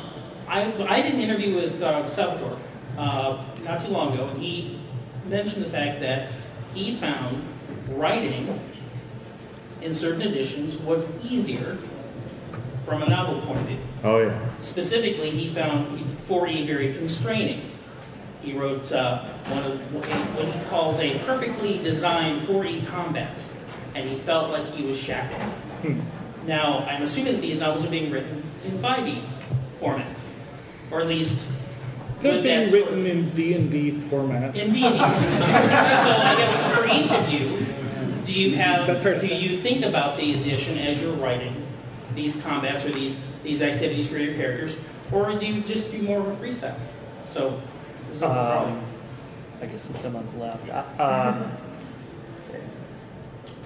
I, I did an interview with uh, Salvatore uh, not too long ago, and he mentioned the fact that he found writing in certain editions was easier from a novel point of view. Oh, yeah. Specifically, he found 4E very constraining. He wrote uh, one of what he, calls a perfectly designed 4E combat, and he felt like he was shackled. Now, I'm assuming that these novels are being written in 5E format, or at least They're with being that written in D and D format. in D&D. (laughs) so I guess for each of you, do you have do you think about the edition as you're writing these combats or these these activities for your characters, or do you just do more of a freestyle? So this is. Um, I guess since I'm on the left, I- um, (laughs)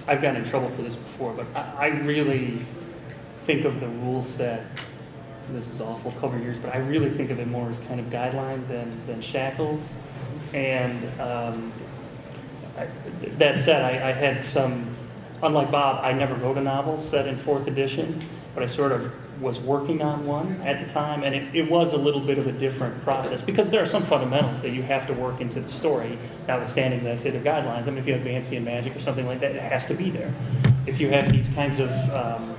I've gotten in trouble for this before, but I, I really think of the rule set. This is awful, cover years, but I really think of it more as kind of guideline than, than shackles. And um, I, that said, I, I had some, unlike Bob, I never wrote a novel set in fourth edition, but I sort of was working on one at the time, and it, it was a little bit of a different process because there are some fundamentals that you have to work into the story, notwithstanding that I say they're guidelines. I mean, if you have Vancian magic or something like that, it has to be there. If you have these kinds of um,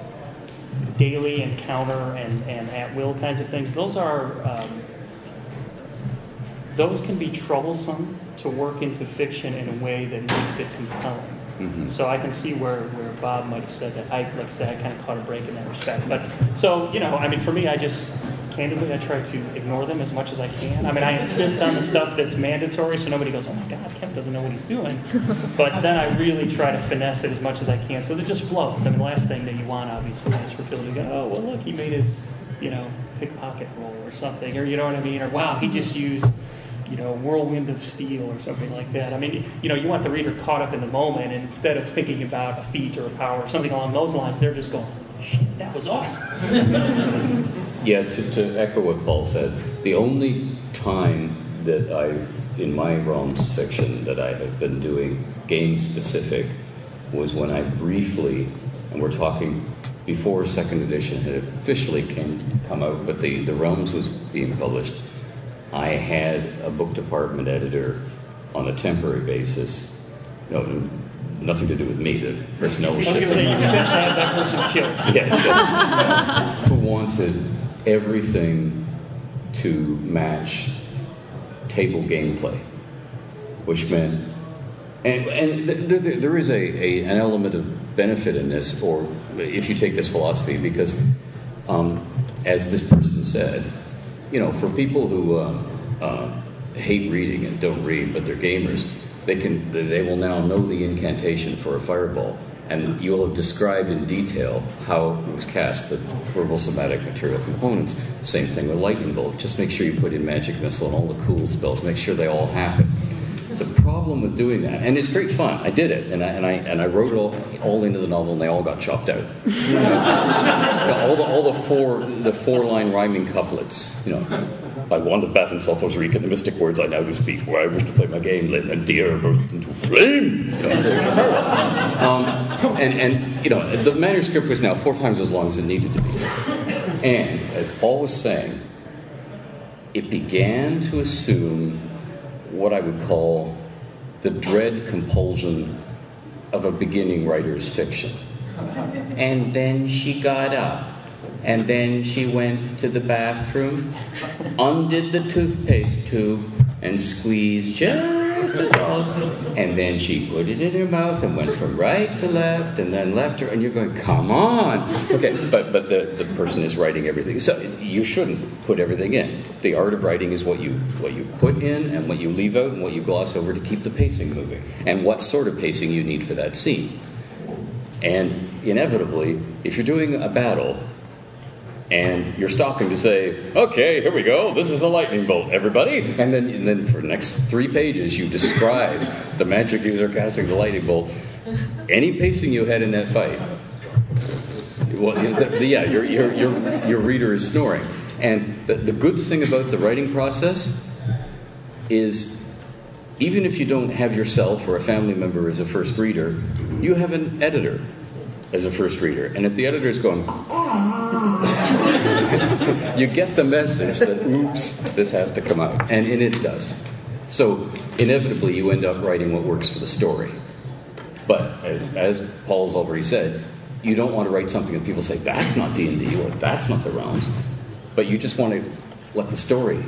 daily encounter and, and at will kinds of things, those are um, those can be troublesome to work into fiction in a way that makes it compelling. Mhm. So I can see where, where Bob might have said that. I, like I said, I kind of caught a break in that respect. But so, you know, I mean, for me, I just, candidly, I try to ignore them as much as I can. I mean, I insist on the stuff that's mandatory so nobody goes, oh my God, Kemp doesn't know what he's doing. But then I really try to finesse it as much as I can so that it just flows. I mean, the last thing that you want, obviously, is for people to go, oh, well, look, he made his, you know, pickpocket roll or something. Or, you know what I mean? Or, wow, he just used you know, whirlwind of steel or something like that. I mean, you know, you want the reader caught up in the moment, and instead of thinking about a feat or a power or something along those lines, they're just going, "Shit, that was awesome." (laughs) Yeah, to, to echo what Paul said, the only time that I've, in my realms fiction, that I have been doing game specific was when I briefly, and we're talking before second edition had officially came, come out, but the, the realms was being published. I had a book department editor on a temporary basis. No, nothing to do with me. The personnel I was going to say, you since had that person killed. Yes, who wanted everything to match table gameplay, which meant, and, and th- th- there is a, a, an element of benefit in this, or if you take this philosophy, because um, as this person said, you know, for people who uh, uh, hate reading and don't read, but they're gamers, they can they will now know the incantation for a fireball, and you'll have described in detail how it was cast, the verbal somatic material components. Same thing with lightning bolt. Just make sure you put in magic missile and all the cool spells. Make sure they all happen. The problem with doing that, and it's great fun. I did it, and I and I and I wrote it all, all into the novel, and they all got chopped out. (laughs) all the all the four the four line rhyming couplets, you know. I wandered back in South Costa Rica, the mystic words I now do speak, where I wish to play my game, let and dear burst into flame. You know, there's farewell. Um, and, and, you know, the manuscript was now four times as long as it needed to be. And, as Paul was saying, it began to assume what I would call the dread compulsion of a beginning writer's fiction. And then she got up and then she went to the bathroom, undid the toothpaste tube, and squeezed just And then she put it in her mouth and went from right to left and then left her. And you're going, come on. Okay, but, but the, the person is writing everything. So you shouldn't put everything in. The art of writing is what you, what you put in and what you leave out and what you gloss over to keep the pacing moving. And what sort of pacing you need for that scene. And inevitably, if you're doing a battle, and you're stopping to say, okay, here we go, this is a lightning bolt, everybody. And then, and then for the next three pages, you describe the magic user casting the lightning bolt. Any pacing you had in that fight, well, yeah, your, your, your, your reader is snoring. And the, the good thing about the writing process is even if you don't have yourself or a family member as a first reader, you have an editor as a first reader. And if the editor is going, (laughs) you get the message that, oops, this has to come out. And, and it does. So inevitably, you end up writing what works for the story. But as, as Paul's already said, you don't want to write something that people say, that's not D&D or that's not the realms. But you just want to let the story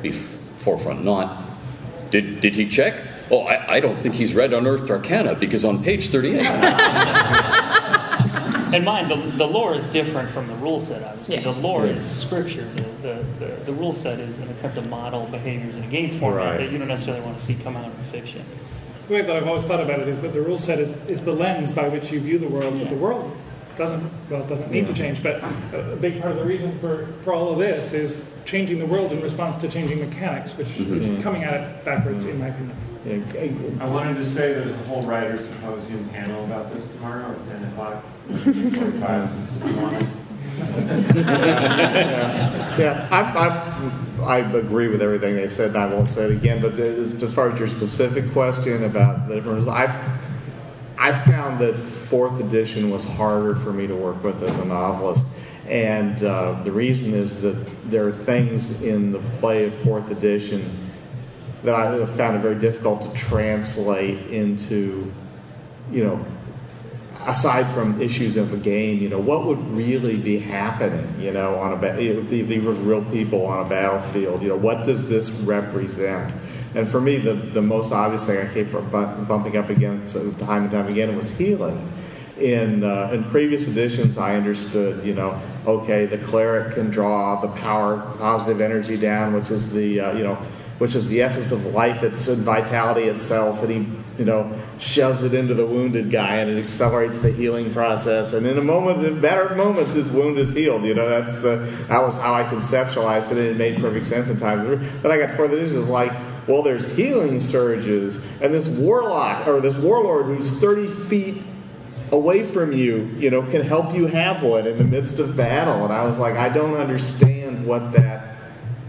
be forefront, not, did, did he check? Oh, I, I don't think he's read Unearthed Arcana because on page 38. (laughs) And mind, the, the lore is different from the rule set, obviously. Yeah. The lore Yeah. is scripture. The, the, the, the rule set is an attempt to model behaviors in a game format Right. that you don't necessarily want to see come out in fiction. The way that I've always thought about it is that the rule set is, is the lens by which you view the world, but the world doesn't, well, it doesn't need to change, but a a big part of the reason for, for all of this is changing the world in response to changing mechanics, which is Mhm. coming at it backwards, in my opinion. I wanted to say there's a whole writer's symposium panel about this tomorrow at 10 o'clock. 45 if you want it. yeah, yeah. I, I, I agree with everything they said. and I won't say it again. But as, far as your specific question about the difference, I I found that fourth edition was harder for me to work with as a novelist, and uh, the reason is that there are things in the play of fourth edition that I found it very difficult to translate into, you know, aside from issues of a game, you know, what would really be happening, you know, on a if these were real people on a battlefield, you know, what does this represent? And for me, the, the most obvious thing I kept bumping up against time and time again was healing. In, uh, in previous editions, I understood, you know, okay, the cleric can draw the power, positive energy down, which is the, uh, you know, which is the essence of life, it's in vitality itself, and he, you know, shoves it into the wounded guy, and it accelerates the healing process. And in a moment, in better moments, his wound is healed. You know, that's the, that was how I conceptualized it, and it made perfect sense in times. Then I got further this is like, well, there's healing surges, and this warlock or this warlord who's 30 feet away from you, you know, can help you have one in the midst of battle. And I was like, I don't understand what that,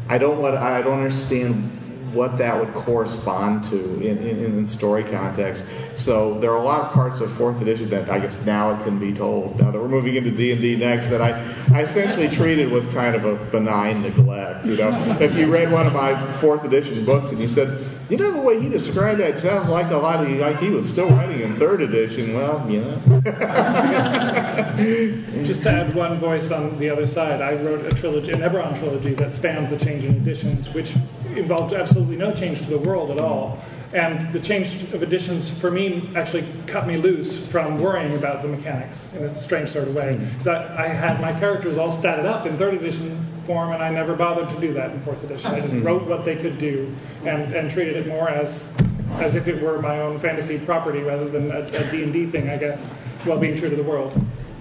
I don't what I don't understand what that would correspond to in, in, in story context. So there are a lot of parts of fourth edition that I guess now it can be told. Now that we're moving into D and D next, that I, I essentially treated with kind of a benign neglect. You know, if you read one of my fourth edition books and you said, you know, the way he described that sounds like a lot of like he was still writing in third edition. Well, you know. (laughs) Just to add one voice on the other side, I wrote a trilogy, an Eberron trilogy that spanned the changing editions, which involved absolutely no change to the world at all. And the change of editions for me actually cut me loose from worrying about the mechanics in a strange sort of way. Hmm. Because I, I had my characters all statted up in third edition form, and I never bothered to do that in fourth edition. I just hmm. wrote what they could do and, and treated it more as as if it were my own fantasy property rather than a, a D&D thing, I guess. while being true to the world.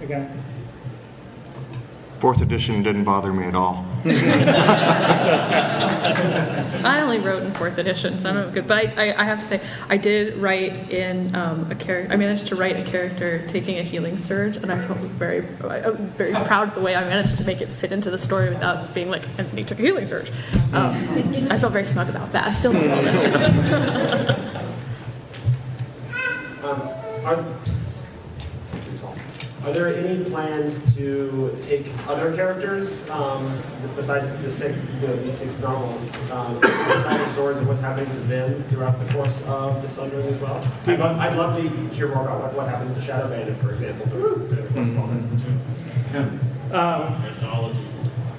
Again, Fourth edition didn't bother me at all. (laughs) I only wrote in fourth edition, so I'm not good. But I, I, I have to say, I did write in um, a character. I managed to write a character taking a healing surge, and I felt very, I'm very proud of the way I managed to make it fit into the story without being like, and he took a healing surge. Um, I felt very smug about that. I still (laughs) don't know. Um, are, are there any plans to take other characters um, besides the six, you know, these six novels, um, tell the stories of what's happening to them throughout the course of the Sundering as well? I'd love, I'd love to hear more about what, what happens to Shadow Bandit, for example. Um,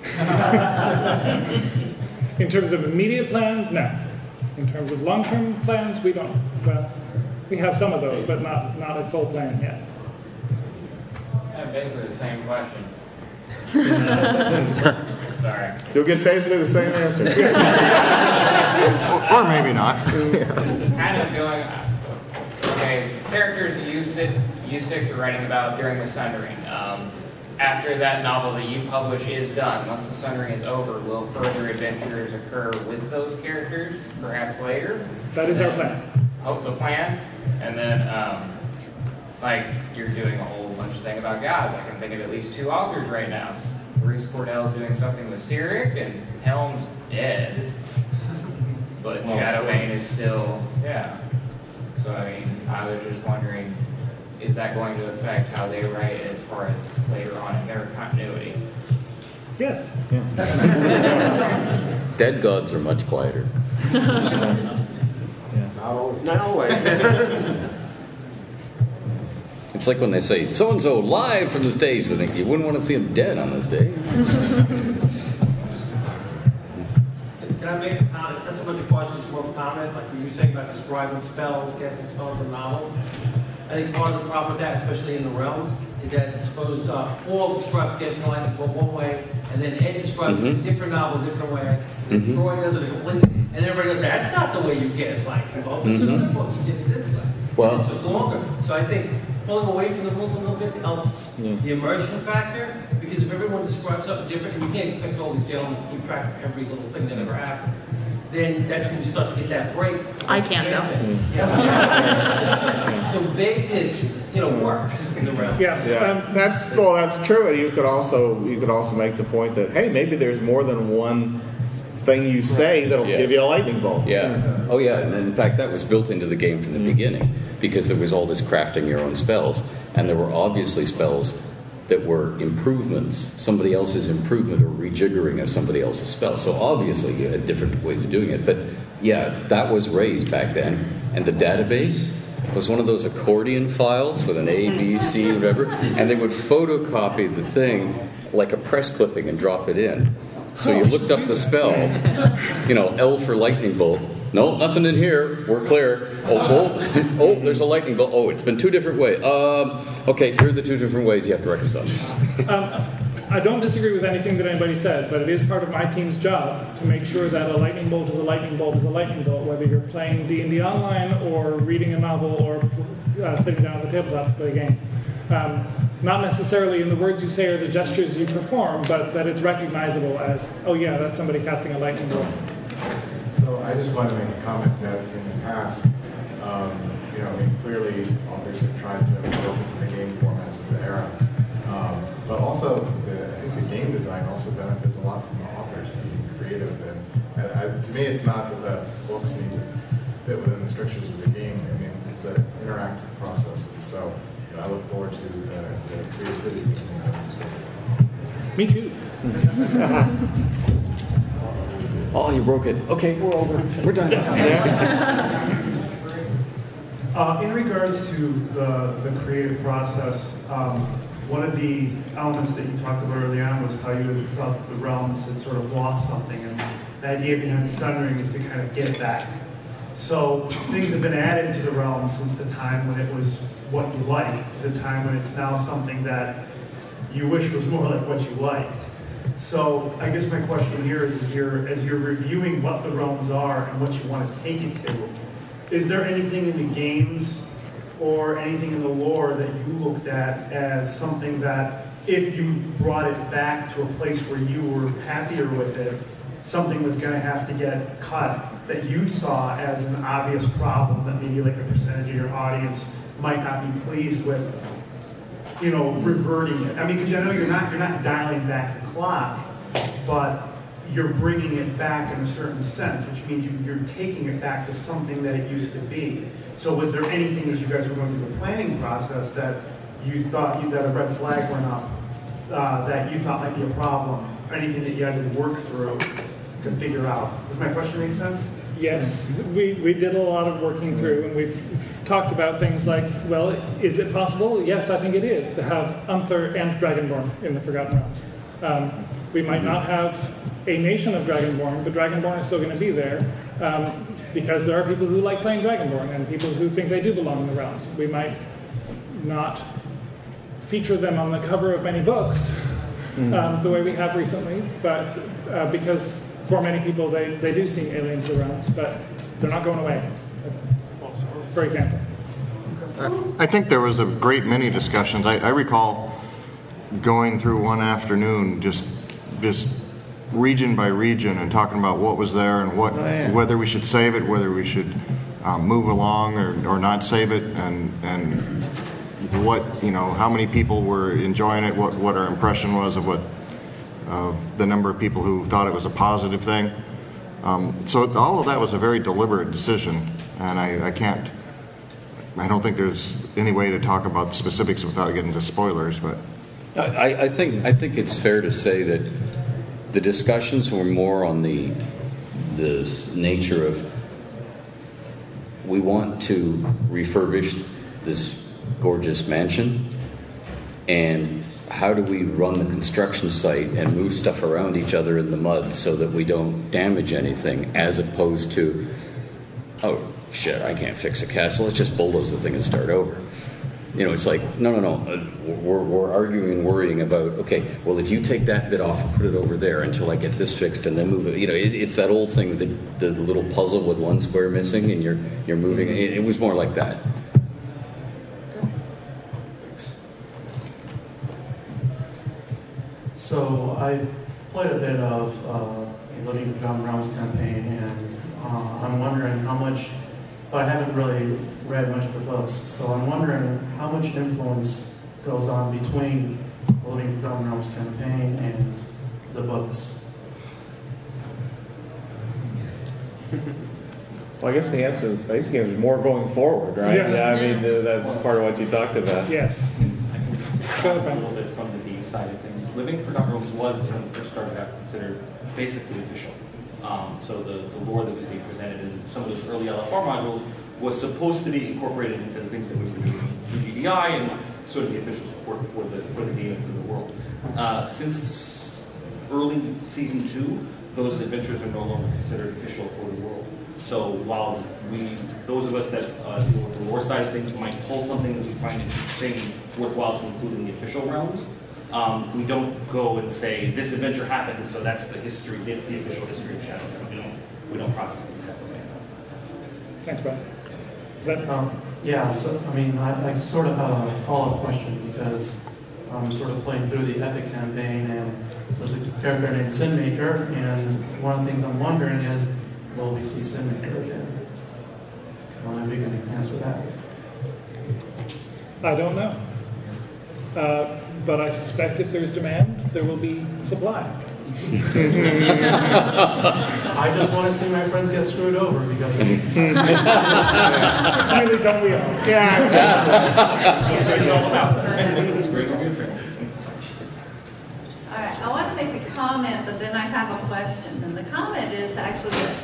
(laughs) in terms of immediate plans, no. In terms of long-term plans, we don't. Well, we have some of those, but not not a full plan yet. Yeah, basically the same question. (laughs) Sorry. You'll get basically the same answer. or maybe not. kind of going, okay, characters that you, sit, you six are writing about during the Sundering. Um, after that novel that you publish is done, once the Sundering is over, will further adventures occur with those characters, perhaps later? That is our plan. Hope the plan. And then, um, like, you're doing a whole bunch of thing about gods. I can think of at least two authors right now. Bruce Cordell's doing something with Cyric, and Helm's dead. But Well, Shadowbane is still, yeah. So, I mean, I was just wondering, is that going to affect how they write as far as later on in their continuity? Yes. (laughs) Dead gods are much quieter. (laughs) Not always. Not always. (laughs) It's like when they say so and so live from the stage, but think you wouldn't want to see him dead on the stage. Can I make a comment? Not so much a question, it's more of a comment, like you were saying about describing spells, casting spells in a novel. I think part of the problem with that, especially in the realms, is that suppose uh, Paul describes casting bolt one way, and then Ed describes in a different novel, a different way, and Mhm. Troy does it completely, and everybody goes, that's not the way you cast lightning bolts. It's Mhm. another book, you did it this way. Well- It took longer. So I think pulling away from the rules a little bit helps Yeah. the immersion factor, because if everyone describes something different, and you can't expect all these gentlemen to keep track of every little thing that ever happened, then that's when you start to get that break. I can't now. (laughs) So vagueness, you know, works in the realm. Yeah. Yeah, um, that's well, that's true. And you could also you could also make the point that hey, maybe there's more than one thing you say that'll Yes. give you a lightning bolt. Yeah. Mm-hmm. Oh, yeah. And in fact, that was built into the game from the beginning because there was all this crafting your own spells, and there were obviously spells that were improvements, somebody else's improvement or rejiggering of somebody else's spell. So obviously, you had different ways of doing it. But yeah, that was raised back then, and the database was one of those accordion files with an A, B, C, whatever, and they would photocopy the thing like a press clipping and drop it in. So you looked up the spell, you know, L for lightning bolt. No, nothing in here. We're clear. Oh, oh, oh, there's a lightning bolt. Oh, it's been two different ways. Um, okay, here are the two different ways you have to reconcile. Um, I don't disagree with anything that anybody said, but it is part of my team's job to make sure that a lightning bolt is a lightning bolt is a lightning bolt, whether you're playing D&D online or reading a novel or uh, sitting down at the tabletop to play a game. Um, not necessarily in the words you say or the gestures you perform, but that it's recognizable as, oh yeah, that's somebody casting a lightning bolt. So I just wanted to make a comment that in the past, um, you know, I mean, clearly authors have tried to work the game formats of the era. Um, but also, the, I think the game design also benefits a lot from the authors being creative. And, and I, to me, it's not that the books need to fit within the strictures of the game. I mean, it's an interactive process. So you know, I look forward to the, the creativity coming out of this. Me too. (laughs) Oh, you broke it. Okay, we're over. We're done. (laughs) Uh, in regards to the, the creative process, um, one of the elements that you talked about early on was how you had thought that the realms had sort of lost something, and the idea behind Sundering is to kind of get it back. So things have been added to the realm since the time when it was what you liked, to the time when it's now something that you wish was more like what you liked. So I guess my question here is, as you're, as you're reviewing what the realms are and what you want to take it to, is there anything in the games or anything in the lore that you looked at as something that if you brought it back to a place where you were happier with it, something was going to have to get cut that you saw as an obvious problem that maybe like a percentage of your audience might not be pleased with, you know, reverting it. I mean, because I know you're not you're not dialing back the clock, but you're bringing it back in a certain sense, which means you, you're taking it back to something that it used to be. So was there anything as you guys were going through the planning process that you thought you, that a red flag went up uh, that you thought might be a problem? Or anything that you had to work through to figure out? Does my question make sense? Yes, we, we did a lot of working through, and we've talked about things like, well, is it possible? Yes, I think it is, to have Unther and Dragonborn in the Forgotten Realms. Um, we might not have a nation of Dragonborn, but Dragonborn is still going to be there um, because there are people who like playing Dragonborn and people who think they do belong in the realms. We might not feature them on the cover of many books um, the way we have recently, but uh, because for many people they, they do seem alien to the realms, but they're not going away, for example. I think there was a great many discussions. I, I recall going through one afternoon, just just region by region, and talking about what was there and what whether we should save it, whether we should um, move along or, or not save it, and and what you know how many people were enjoying it, what what our impression was of what of the number of people who thought it was a positive thing. Um, so all of that was a very deliberate decision, and I, I can't. I don't think there's any way to talk about specifics without getting to spoilers, but. I, I think I think it's fair to say that the discussions were more on the the nature of we want to refurbish this gorgeous mansion, and how do we run the construction site and move stuff around each other in the mud so that we don't damage anything, as opposed to oh shit, I can't fix a castle. Let's just bulldoze the thing and start over. You know, it's like, no, no, no. Uh, we're, we're arguing worrying about, okay, well, if you take that bit off and put it over there until I get this fixed and then move it, you know, it, it's that old thing, the, the little puzzle with one square missing and you're, you're moving. It, it was more like that. So I've played a bit of uh, Living Forgotten Realms campaign, and uh, I'm wondering how much, but I haven't really read much of the books, so I'm wondering how much influence goes on between the Living Forgotten Realms campaign and the books. (laughs) Well, I guess the answer, basically, is more going forward, right? Yeah. yeah I mean, uh, that's part of what you talked about. Yes. I can a little bit from the game side of things. Living for Forgotten Realms was, when it first started out, considered basically official. Um, so the, the lore that was being presented in some of those early LFR modules was supposed to be incorporated into the things that we were doing through DDI and sort of the official support for the, for the game and for the world. Uh, since early season two, those adventures are no longer considered official for the world. So while we, those of us that uh, deal with the lore side of things might pull something that we find is interesting, worthwhile to include in the official realms, um, we don't go and say this adventure happened, so that's the history, that's the official history of Shadowrun. We don't, we don't process things that way. Thanks, Brian. Is that Um, yeah, so, I mean, I, I sort of have a follow-up question because I'm sort of playing through the Epic campaign and there's a character named Sinmaker, and one of the things I'm wondering is, will we see Sinmaker again? I don't know if you can answer that. I don't know. Uh, but I suspect if there's demand, there will be supply. I just want to see my friends get screwed over because. (laughs) really, don't we all? All right, I want to make a comment, but then I have a question. And the comment is actually that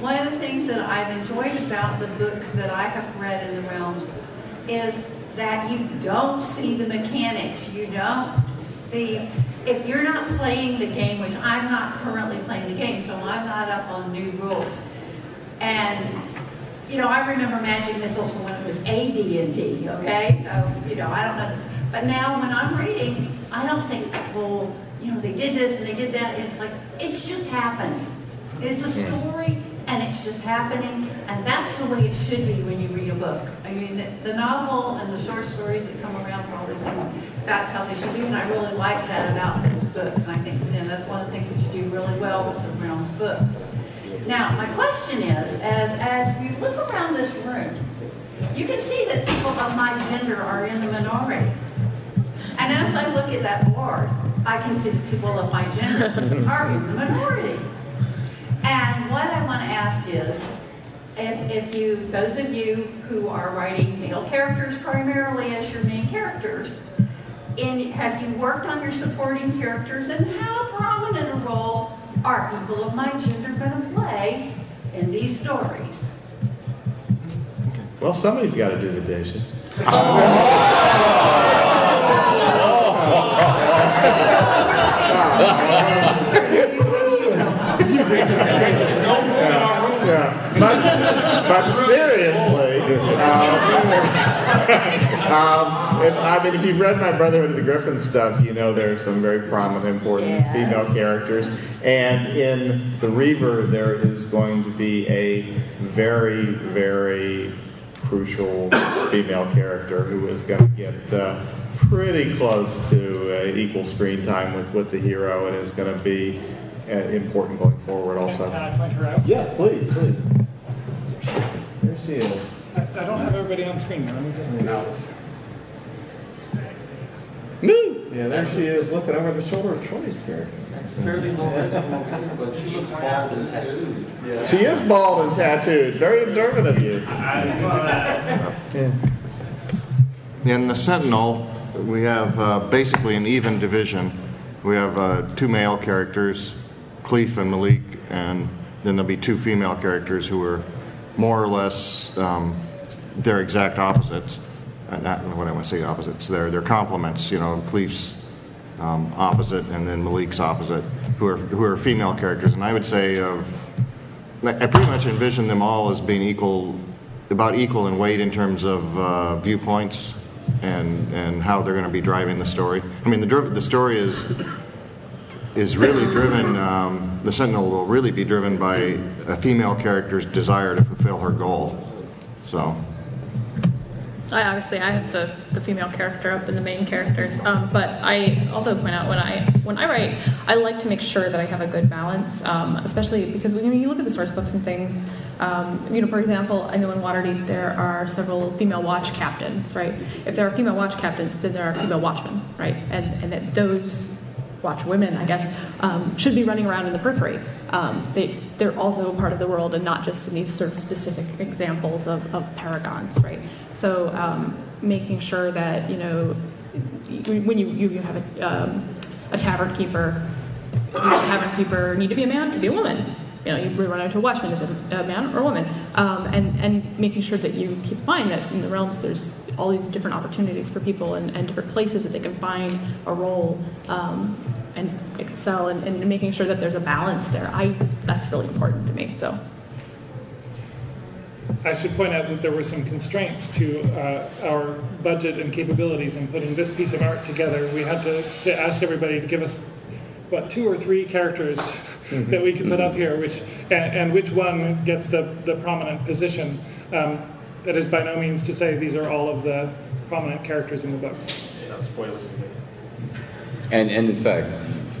one of the things that I've enjoyed about the books that I have read in the realms is that you don't see the mechanics. You don't see, if you're not playing the game, which I'm not currently playing the game, so I'm not up on new rules. And, you know, I remember Magic Missiles from when it was AD&D, okay? So, you know, I don't know this. But now when I'm reading, I don't think, well, you know, they did this and they did that. And it's like, it's just happened. It's a story, and it's just happening, and that's the way it should be when you read a book. I mean, the, the novel and the short stories that come around for all these things, that's how they should be, and I really like that about those books, and I think, you know, that's one of the things that you do really well with the Realms books. Now, my question is, as, as you look around this room, you can see that people of my gender are in the minority. And as I look at that board, I can see that people of my gender (laughs) are in the minority. And what I want to ask is, if, if you, those of you who are writing male characters primarily as your main characters, in, have you worked on your supporting characters and how prominent a role are people of my gender going to play in these stories? Well, somebody's got to do the dishes. Yeah. (laughs) But, but seriously, um, (laughs) um, if, I mean, if you've read my Brotherhood of the Griffin stuff, you know there are some very prominent, important female characters. And in The Reaver, there is going to be a very, very crucial female character who is going to get uh, pretty close to uh, equal screen time with, with the hero and is going to be uh, important going forward also. Can I point her out? Yeah, please, please. There she. I, I don't have everybody on screen now. Let me get- Yeah, there she is, looking over the shoulder of Troy's character. That's fairly low res from over but she looks bald and tattooed. She is bald and tattooed. Very observant of you. I saw that. In the Sentinel, we have uh, basically an even division. We have uh, two male characters, Kleef and Malik, and then there'll be two female characters who are more or less um, their exact opposites. Uh, not what I want to say opposites. They're they're complements. You know, Kleef's um, opposite, and then Malik's opposite, who are who are female characters. And I would say of I pretty much envision them all as being equal, about equal in weight in terms of uh, viewpoints and and how they're going to be driving the story. I mean, the the story is is really driven. Um, the Sentinel will really be driven by a female character's desire to fulfill her goal. So. I obviously I have the, the female character up in the main characters, um, but I also point out when I when I write, I like to make sure that I have a good balance, um, especially because when you look at the source books and things. Um, you know, for example, I know in Waterdeep there are several female watch captains, right? If there are female watch captains, then there are female watchmen, right? And and that those watch women, I guess, um, should be running around in the periphery. Um, they, they're also a part of the world and not just in these sort of specific examples of, of paragons, right? So um, making sure that, you know, when you, you have a, um, a tavern keeper, does the tavern keeper need to be a man? Could be a woman. You know, you run into a watchman, is a man or a woman? Um, and, and making sure that you keep in mind that in the realms there's all these different opportunities for people and, and different places that they can find a role um, and excel and, and making sure that there's a balance there. I that's really important to me. So I should point out that there were some constraints to uh, our budget and capabilities in putting this piece of art together. We had to, to ask everybody to give us, what, two or three characters that we can put up here, which and, and which one gets the, the prominent position. Um, that is by no means to say these are all of the prominent characters in the books. Not spoilers. And, and in fact,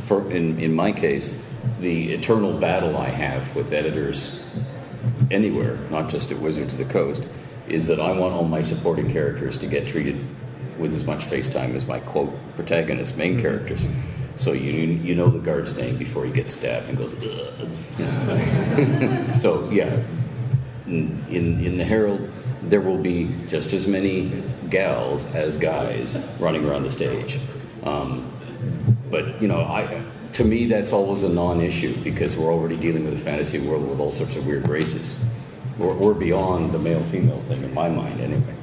for, in, in my case, the eternal battle I have with editors anywhere, not just at Wizards of the Coast, is that I want all my supporting characters to get treated with as much face time as my quote protagonist main characters. So you you know the guard's name before he gets stabbed and goes. Ugh. (laughs) so yeah, in in the Herald, there will be just as many gals as guys running around the stage. Um, but you know, I to me that's always a non-issue because we're already dealing with a fantasy world with all sorts of weird races. We're, we're beyond the male-female thing in my mind, anyway.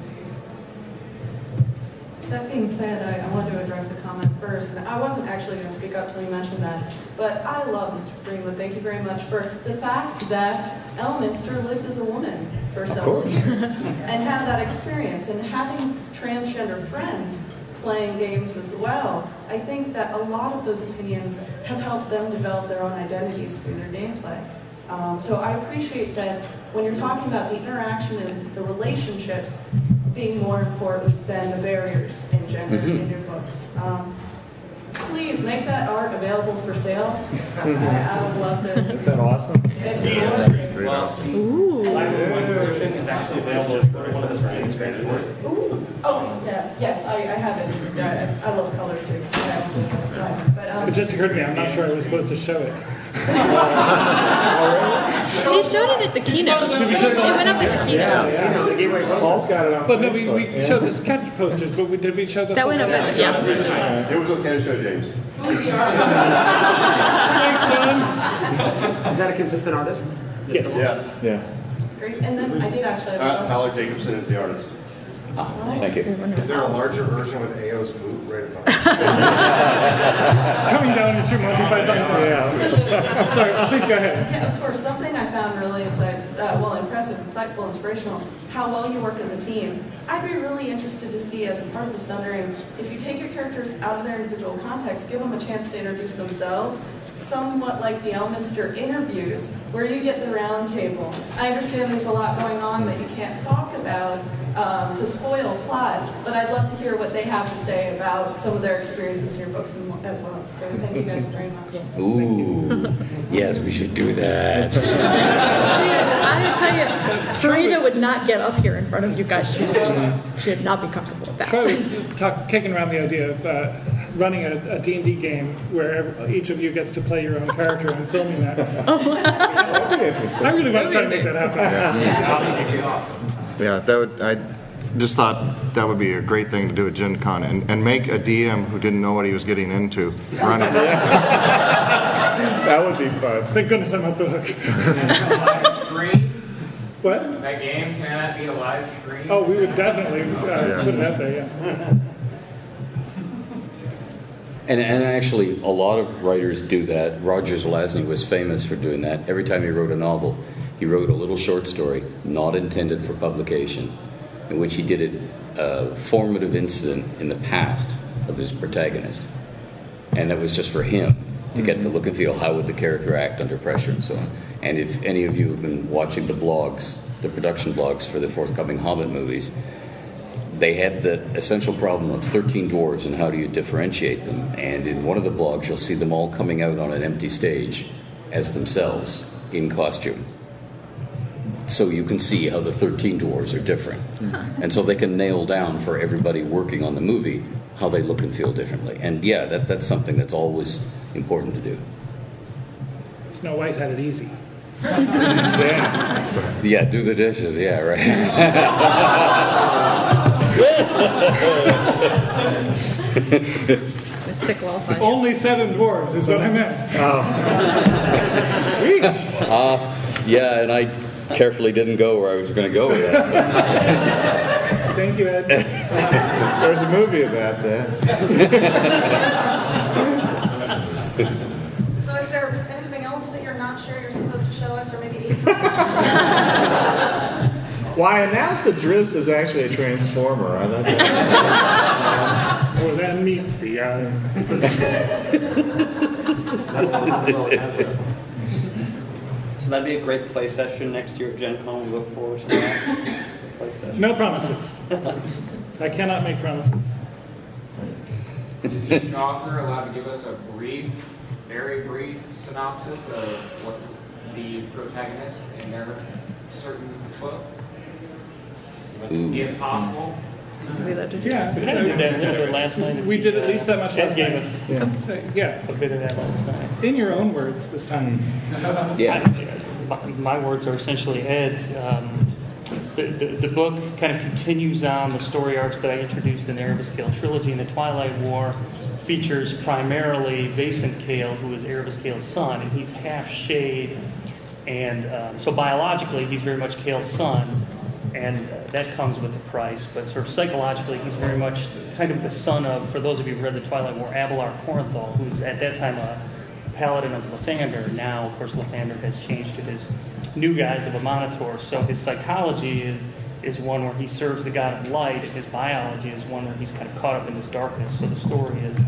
That being said, I, I wanted to address the comment first, and I wasn't actually going to speak up until you mentioned that, but I love Mr. Greenwood. Thank you very much for the fact that Elminster lived as a woman for several years and had that experience, and having transgender friends playing games as well. I think that a lot of those opinions have helped them develop their own identities through their gameplay. Um, so I appreciate that when you're talking about the interaction and the relationships being more important than the barriers in gender Mhm. in your books. Um, please make that art available for sale. (laughs) I, I would love to. Isn't that awesome? It's Yeah, gorgeous. that's great. Well, the black and white version is actually available for one of the Steam's Ooh, oh, yeah, yes, I, I have it. I, I love color too. I absolutely love it. But, um, It just occurred to me, I'm not sure I was supposed to show it. He showed it at the keynote. It went up at the keynote. Paul's got it on But no, we, we yeah. showed the sketch posters, but we, did we show the? That went up at the, yeah. It was okay to show James. Is that a consistent artist? Yes. Yes. Yeah. Great, and then I did actually have a Uh, question. Tyler Jacobson is the artist. Thank you. Is there a larger version with Ao's boot right above? (laughs) Coming down at your Monty Python. Yeah. (laughs) Sorry, please go ahead. Yeah, of course, something I found really insight, uh, well, impressive, insightful, inspirational, how well you work as a team. I'd be really interested to see, as a part of the Sundering, if you take your characters out of their individual context, give them a chance to introduce themselves, somewhat like the Elminster interviews, where you get the round table. I understand there's a lot going on that you can't talk about um, to spoil plot, but I'd love to hear what they have to say about some of their experiences in your books as well. So thank you guys very much. Ooh, yes, we should do that. I tell you, Farideh would not get up here in front of you guys. She would, she would not be comfortable with that. Troy was talk, kicking around the idea of uh, running a, a D&D game where ev each of you gets to play your own character and filming that. (laughs) (laughs) I really want to try to make that happen. Yeah, that would, I just thought that would be a great thing to do at Gen Con and, and make a DM who didn't know what he was getting into run it. (laughs) That would be fun. Thank goodness I'm off the hook. Live stream? What? That game, can that be a live stream? Oh, we would definitely uh, Yeah. put it out there, yeah. And, and actually, a lot of writers do that. Roger Zelazny was famous for doing that. Every time he wrote a novel, he wrote a little short story, not intended for publication, in which he did a, a uh, formative incident in the past of his protagonist. And that was just for him to get the mm-hmm. look and feel. How would the character act under pressure and so on. And if any of you have been watching the blogs, the production blogs for the forthcoming Hobbit movies, they had the essential problem of 13 dwarves and how do you differentiate them. And in one of the blogs, you'll see them all coming out on an empty stage as themselves in costume. So you can see how the 13 dwarves are different. And so they can nail down for everybody working on the movie how they look and feel differently. And yeah, that, that's something that's always important to do. Snow White had it easy. (laughs) Yeah, do the dishes, yeah, right. (laughs) (laughs) Stick well. Only seven dwarves is what I meant. Uh, yeah, and I carefully didn't go where I was going to go with that. Thank you, Ed. (laughs) There's a movie about that. So is there anything else that you're not sure you're supposed to show us, or maybe (laughs) Why, I announced that Drizzt is actually a transformer. I thought that. (laughs) Well, that meets the. Uh... (laughs) So that'd be a great play session next year at Gen Con. We look forward to that. Play session. No promises. I cannot make promises. Is each author allowed to give us a brief, very brief synopsis of what's the protagonist in their certain book? If possible? Yeah, We kind of did that a little bit last night. We did at least that much Ed last gave night. us Yeah. yeah. a bit of that last night. In your own words this time. (laughs) Yeah. My, my words are essentially Ed's. Um, the, the, the book kind of continues on the story arcs that I introduced in the Erevis Cale trilogy. And the Twilight War features primarily Vasen Cale, who is Erevis Cale's son, and he's half shade. And um, so biologically, he's very much Cale's son, and that comes with a price. But sort of psychologically, he's very much kind of the son of, for those of you who read the Twilight War, Abelar Corrinthal, who's at that time a paladin of Lathander. Now, of course, Lathander has changed to his new guise of Amaunator. So his psychology is is one where he serves the god of light, and his biology is one where he's kind of caught up in this darkness. So the story is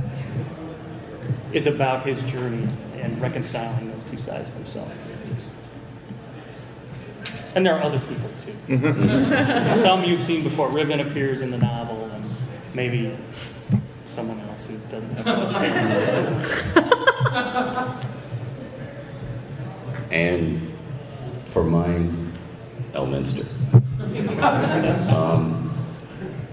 is about his journey and reconciling those two sides of himself. And there are other people too. Some you've seen before. Riven appears in the novel, and maybe someone else who doesn't have much hair. (laughs) And for mine, Elminster. (laughs) Um,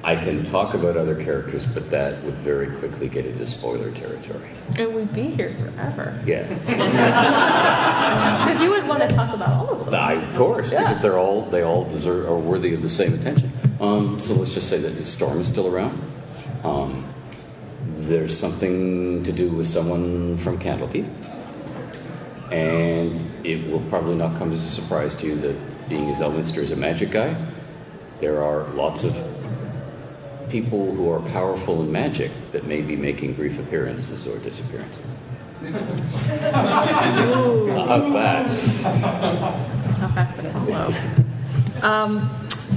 I can talk about other characters, but that would very quickly get into spoiler territory. And we'd be here forever. Yeah. (laughs) Because you would want to talk about all of them. I, of course, Yeah. because they're all they all deserve are worthy of the same attention. Um, so let's just say that the storm is still around. Um, there's something to do with someone from Candlekeep, and it will probably not come as a surprise to you that being as Elminster is a magic guy, there are lots of people who are powerful in magic that may be making brief appearances or disappearances. How's that? That's how fast it follow. Um,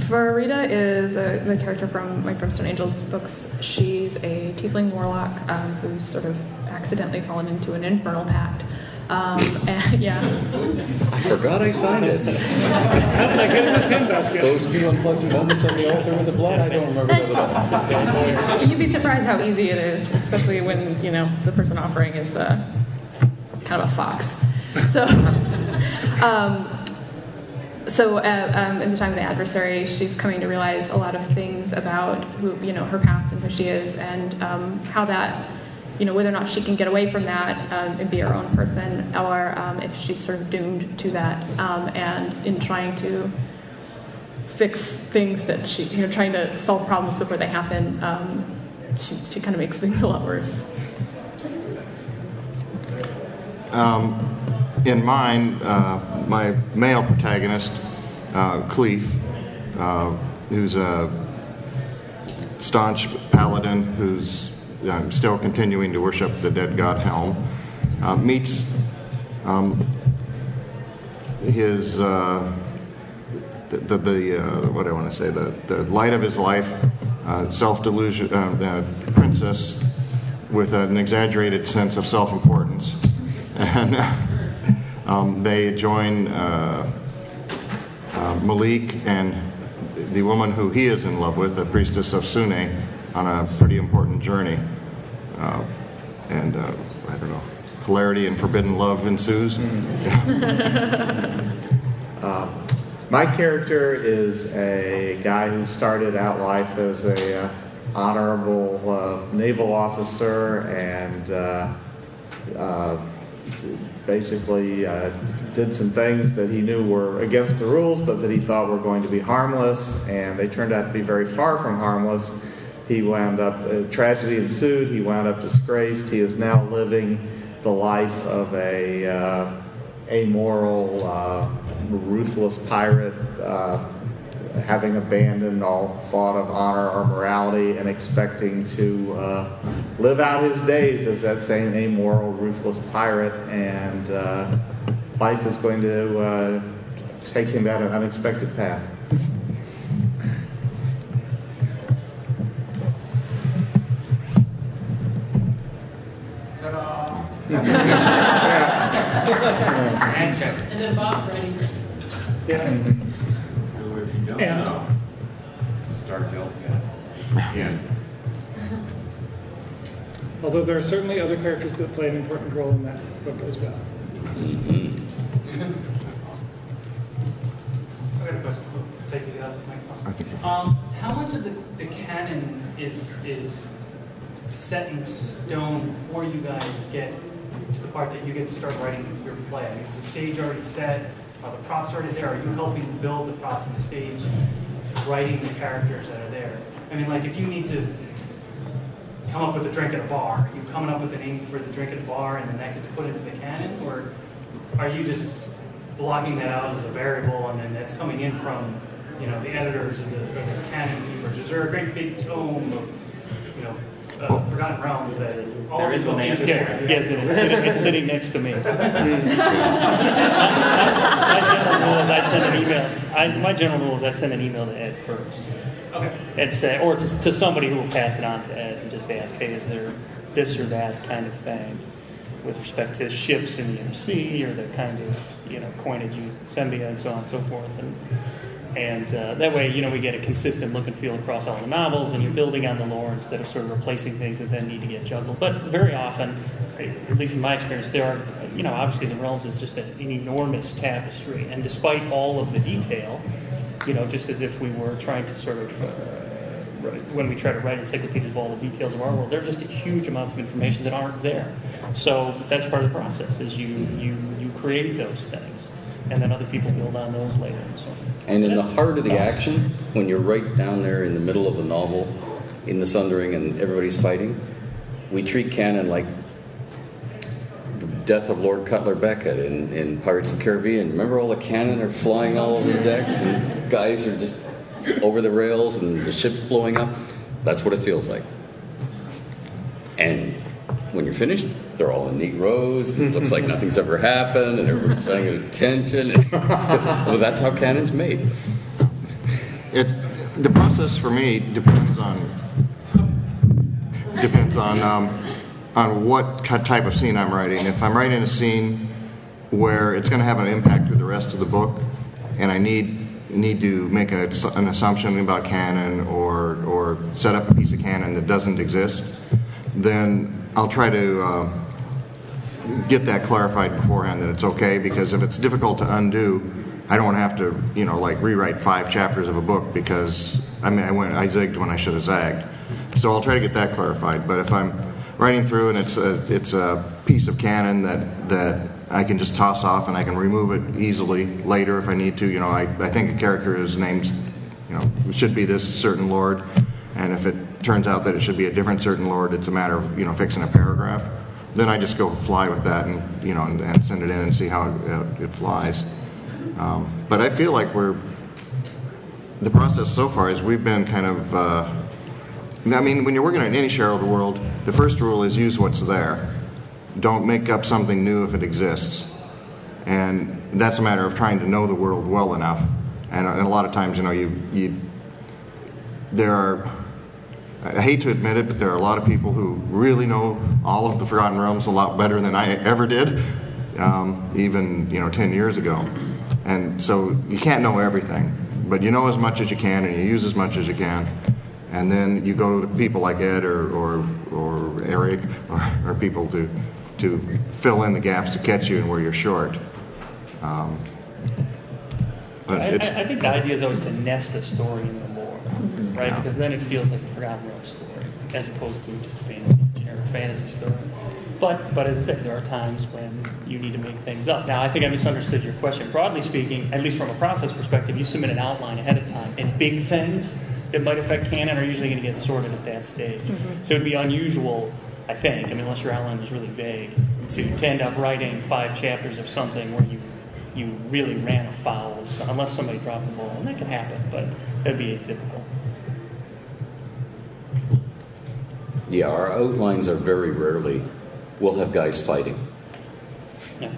Farideh is a, the character from my Brimstone Angels books. She's a tiefling warlock um, who's sort of accidentally fallen into an infernal pact. Um, and, (laughs) yeah. I forgot I signed it. How did I get in this handbasket? Those two unpleasant moments on the altar with the blood, I don't remember those at all. You'd be surprised how easy it is, especially when you know the person offering is uh, kind of a fox. So, (laughs) um, so uh, um, in the time of the adversary, she's coming to realize a lot of things about who you know her past and who she is, and um, how that you know whether or not she can get away from that um, and be her own person, or um, if she's sort of doomed to that. Um, and in trying to fix things that she, you know, trying to solve problems before they happen, um, she, she kind of makes things (laughs) a lot worse. Um, in mine, uh, my male protagonist, uh, Kleef, uh, who's a staunch paladin who's um, still continuing to worship the dead god Helm, uh, meets um, his uh, the, the, the uh, what do I want to say the, the light of his life, uh, self delusion, uh, uh, princess with an exaggerated sense of self importance, (laughs) and um, they join uh, uh, Malik and the woman who he is in love with, the priestess of Sune, on a pretty important journey, uh, and uh, I don't know. Hilarity and forbidden love ensues. (laughs) Uh, my character is a guy who started out life as a uh, honorable uh, naval officer and uh, uh, basically uh, did some things that he knew were against the rules, but that he thought were going to be harmless, and they turned out to be very far from harmless. He wound up, uh, tragedy ensued, he wound up disgraced. He is now living the life of a uh, amoral, uh, ruthless pirate, uh, having abandoned all thought of honor or morality and expecting to uh, live out his days as that same amoral, ruthless pirate. And uh, life is going to take him down an unexpected path. Manchester. And then Bob Brady. Yeah. Who, if you don't And- know, this is Dark Elf guy. Yeah. Although there are certainly other characters that play an important role in that book as well. I got a question. Take it out of the microphone. Um, how much of the, the canon is is set in stone before you guys get to the part that you get to start writing your play? Is the stage already set? Are the props already there? Are you helping build the props and the stage, writing the characters that are there? I mean, like if you need to come up with a drink at a bar, are you coming up with a name for the drink at the bar and then that gets put into the canon? Or are you just blocking that out as a variable and then that's coming in from, you know, the editors and the, the canon keepers? Is there a great big tome of, you know, uh, Forgotten Realms that all There these is one there. together? Yes, it is. Sitting- it's sitting next to me. (laughs) my general rule is I send an email. I, my general rule is I send an email to Ed first. Okay. And say, or to, to somebody who will pass it on to Ed and just ask, hey, is there this or that kind of thing? with respect to ships in the MC or the kind of you know coinage used in Sembia and so on and so forth. And and uh, that way, you know, we get a consistent look and feel across all the novels, and you're building on the lore instead of sort of replacing things that then need to get juggled. But very often, at least in my experience, there are, you know, obviously the realms is just an, an enormous tapestry, and despite all of the detail, you know, just as if we were trying to sort of, uh, when we try to write encyclopedias of all the details of our world, there are just huge amounts of information that aren't there. So that's part of the process, is you you you create those things, and then other people build on those later. So. And in the heart of the action, when you're right down there in the middle of the novel, in the Sundering, and everybody's fighting, we treat canon like the death of Lord Cutler Beckett in, in Pirates of the Caribbean. Remember all the cannon are flying all over the decks, and guys are just over the rails, and the ship's blowing up? That's what it feels like. And when you're finished, they're all in neat rows. It looks like (laughs) nothing's ever happened, and everybody's paying attention. (laughs) well, that's how canon's made. It, the process for me depends on, depends on, um, on what type of scene I'm writing. If I'm writing a scene where it's going to have an impact with the rest of the book, and I need need to make an, an assumption about canon or or set up a piece of canon that doesn't exist, then I'll try to uh, get that clarified beforehand that it's okay. Because if it's difficult to undo, I don't have to you know like rewrite five chapters of a book because I mean I went I zigged when I should have zagged. So I'll try to get that clarified. But if I'm writing through and it's a it's a piece of canon that that I can just toss off and I can remove it easily later if I need to. You know, I, I think a character is named, you know, should be this certain lord, and if it turns out that it should be a different certain lord, it's a matter of you know fixing a paragraph. Then I just go fly with that and you know and, and send it in and see how it, it flies. Um, but I feel like we're the process so far is we've been kind of. Uh, I mean, when you're working on any shareholder world, the first rule is use what's there. Don't make up something new if it exists. And that's a matter of trying to know the world well enough. And, and a lot of times, you know, you, you there are. I hate to admit it, but there are a lot of people who really know all of the Forgotten Realms a lot better than I ever did, um, even you know 10 years ago. And so you can't know everything, but you know as much as you can, and you use as much as you can. And then you go to people like Ed or, or, or Eric or, or people to, to fill in the gaps to catch you and where you're short. Um, I, I, think the idea is always to nest a story in the right? Because then it feels like a Forgotten Realms story, as opposed to just a fantasy, generic fantasy story. But, but as I said, there are times when you need to make things up. Now, I think I misunderstood your question. Broadly speaking, at least from a process perspective, you submit an outline ahead of time, and big things that might affect canon are usually going to get sorted at that stage. Mhm. So it'd be unusual, I think, I mean, unless your outline is really vague, to, to end up writing five chapters of something where you you really ran afoul, of unless somebody dropped the ball, and that can happen, but that'd be atypical. Yeah, our outlines are very rarely, we'll have guys fighting. Yeah.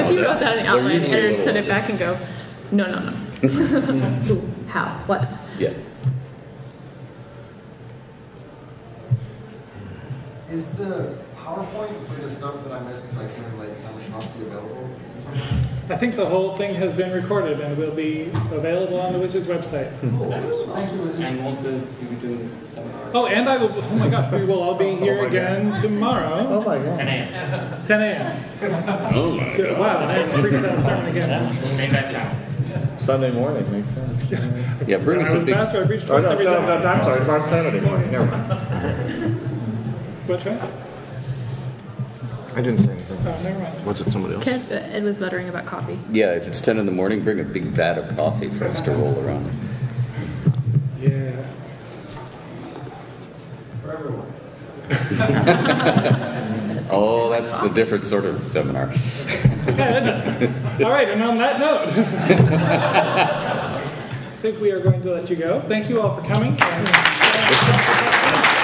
If you wrote that in the outline, usually a editor little- send it back and go, no, no, no. (laughs) Who? How? What? Yeah. Is the PowerPoint for the stuff that I missed because I can't like Summer Schmoff available in some way? I think the whole thing has been recorded and will be available on the Wizards website. Hmm. And won't the, you be doing this seminar? Oh, and I will, oh my gosh, we will all be (laughs) oh here again tomorrow. Oh my god. 10 a.m. 10 a.m. Oh my Good. Wow, that's freaked out sermon again. Same that channel. Sunday morning makes sense. Yeah, bring us I a was big. master, I preached Oh, twice no, every so- Sunday. I'm sorry, about Saturday morning. Never mind. What's right? I didn't say anything. Oh, never mind. What's it, somebody else? Ken, uh, Ed was muttering about coffee. Yeah, if it's 10 in the morning, bring a big vat of coffee for us to roll around. Yeah. For everyone. (laughs) Oh, that's a different sort of seminar. All right, and on that note, (laughs) I think we are going to let you go. Thank you all for coming. and- (laughs)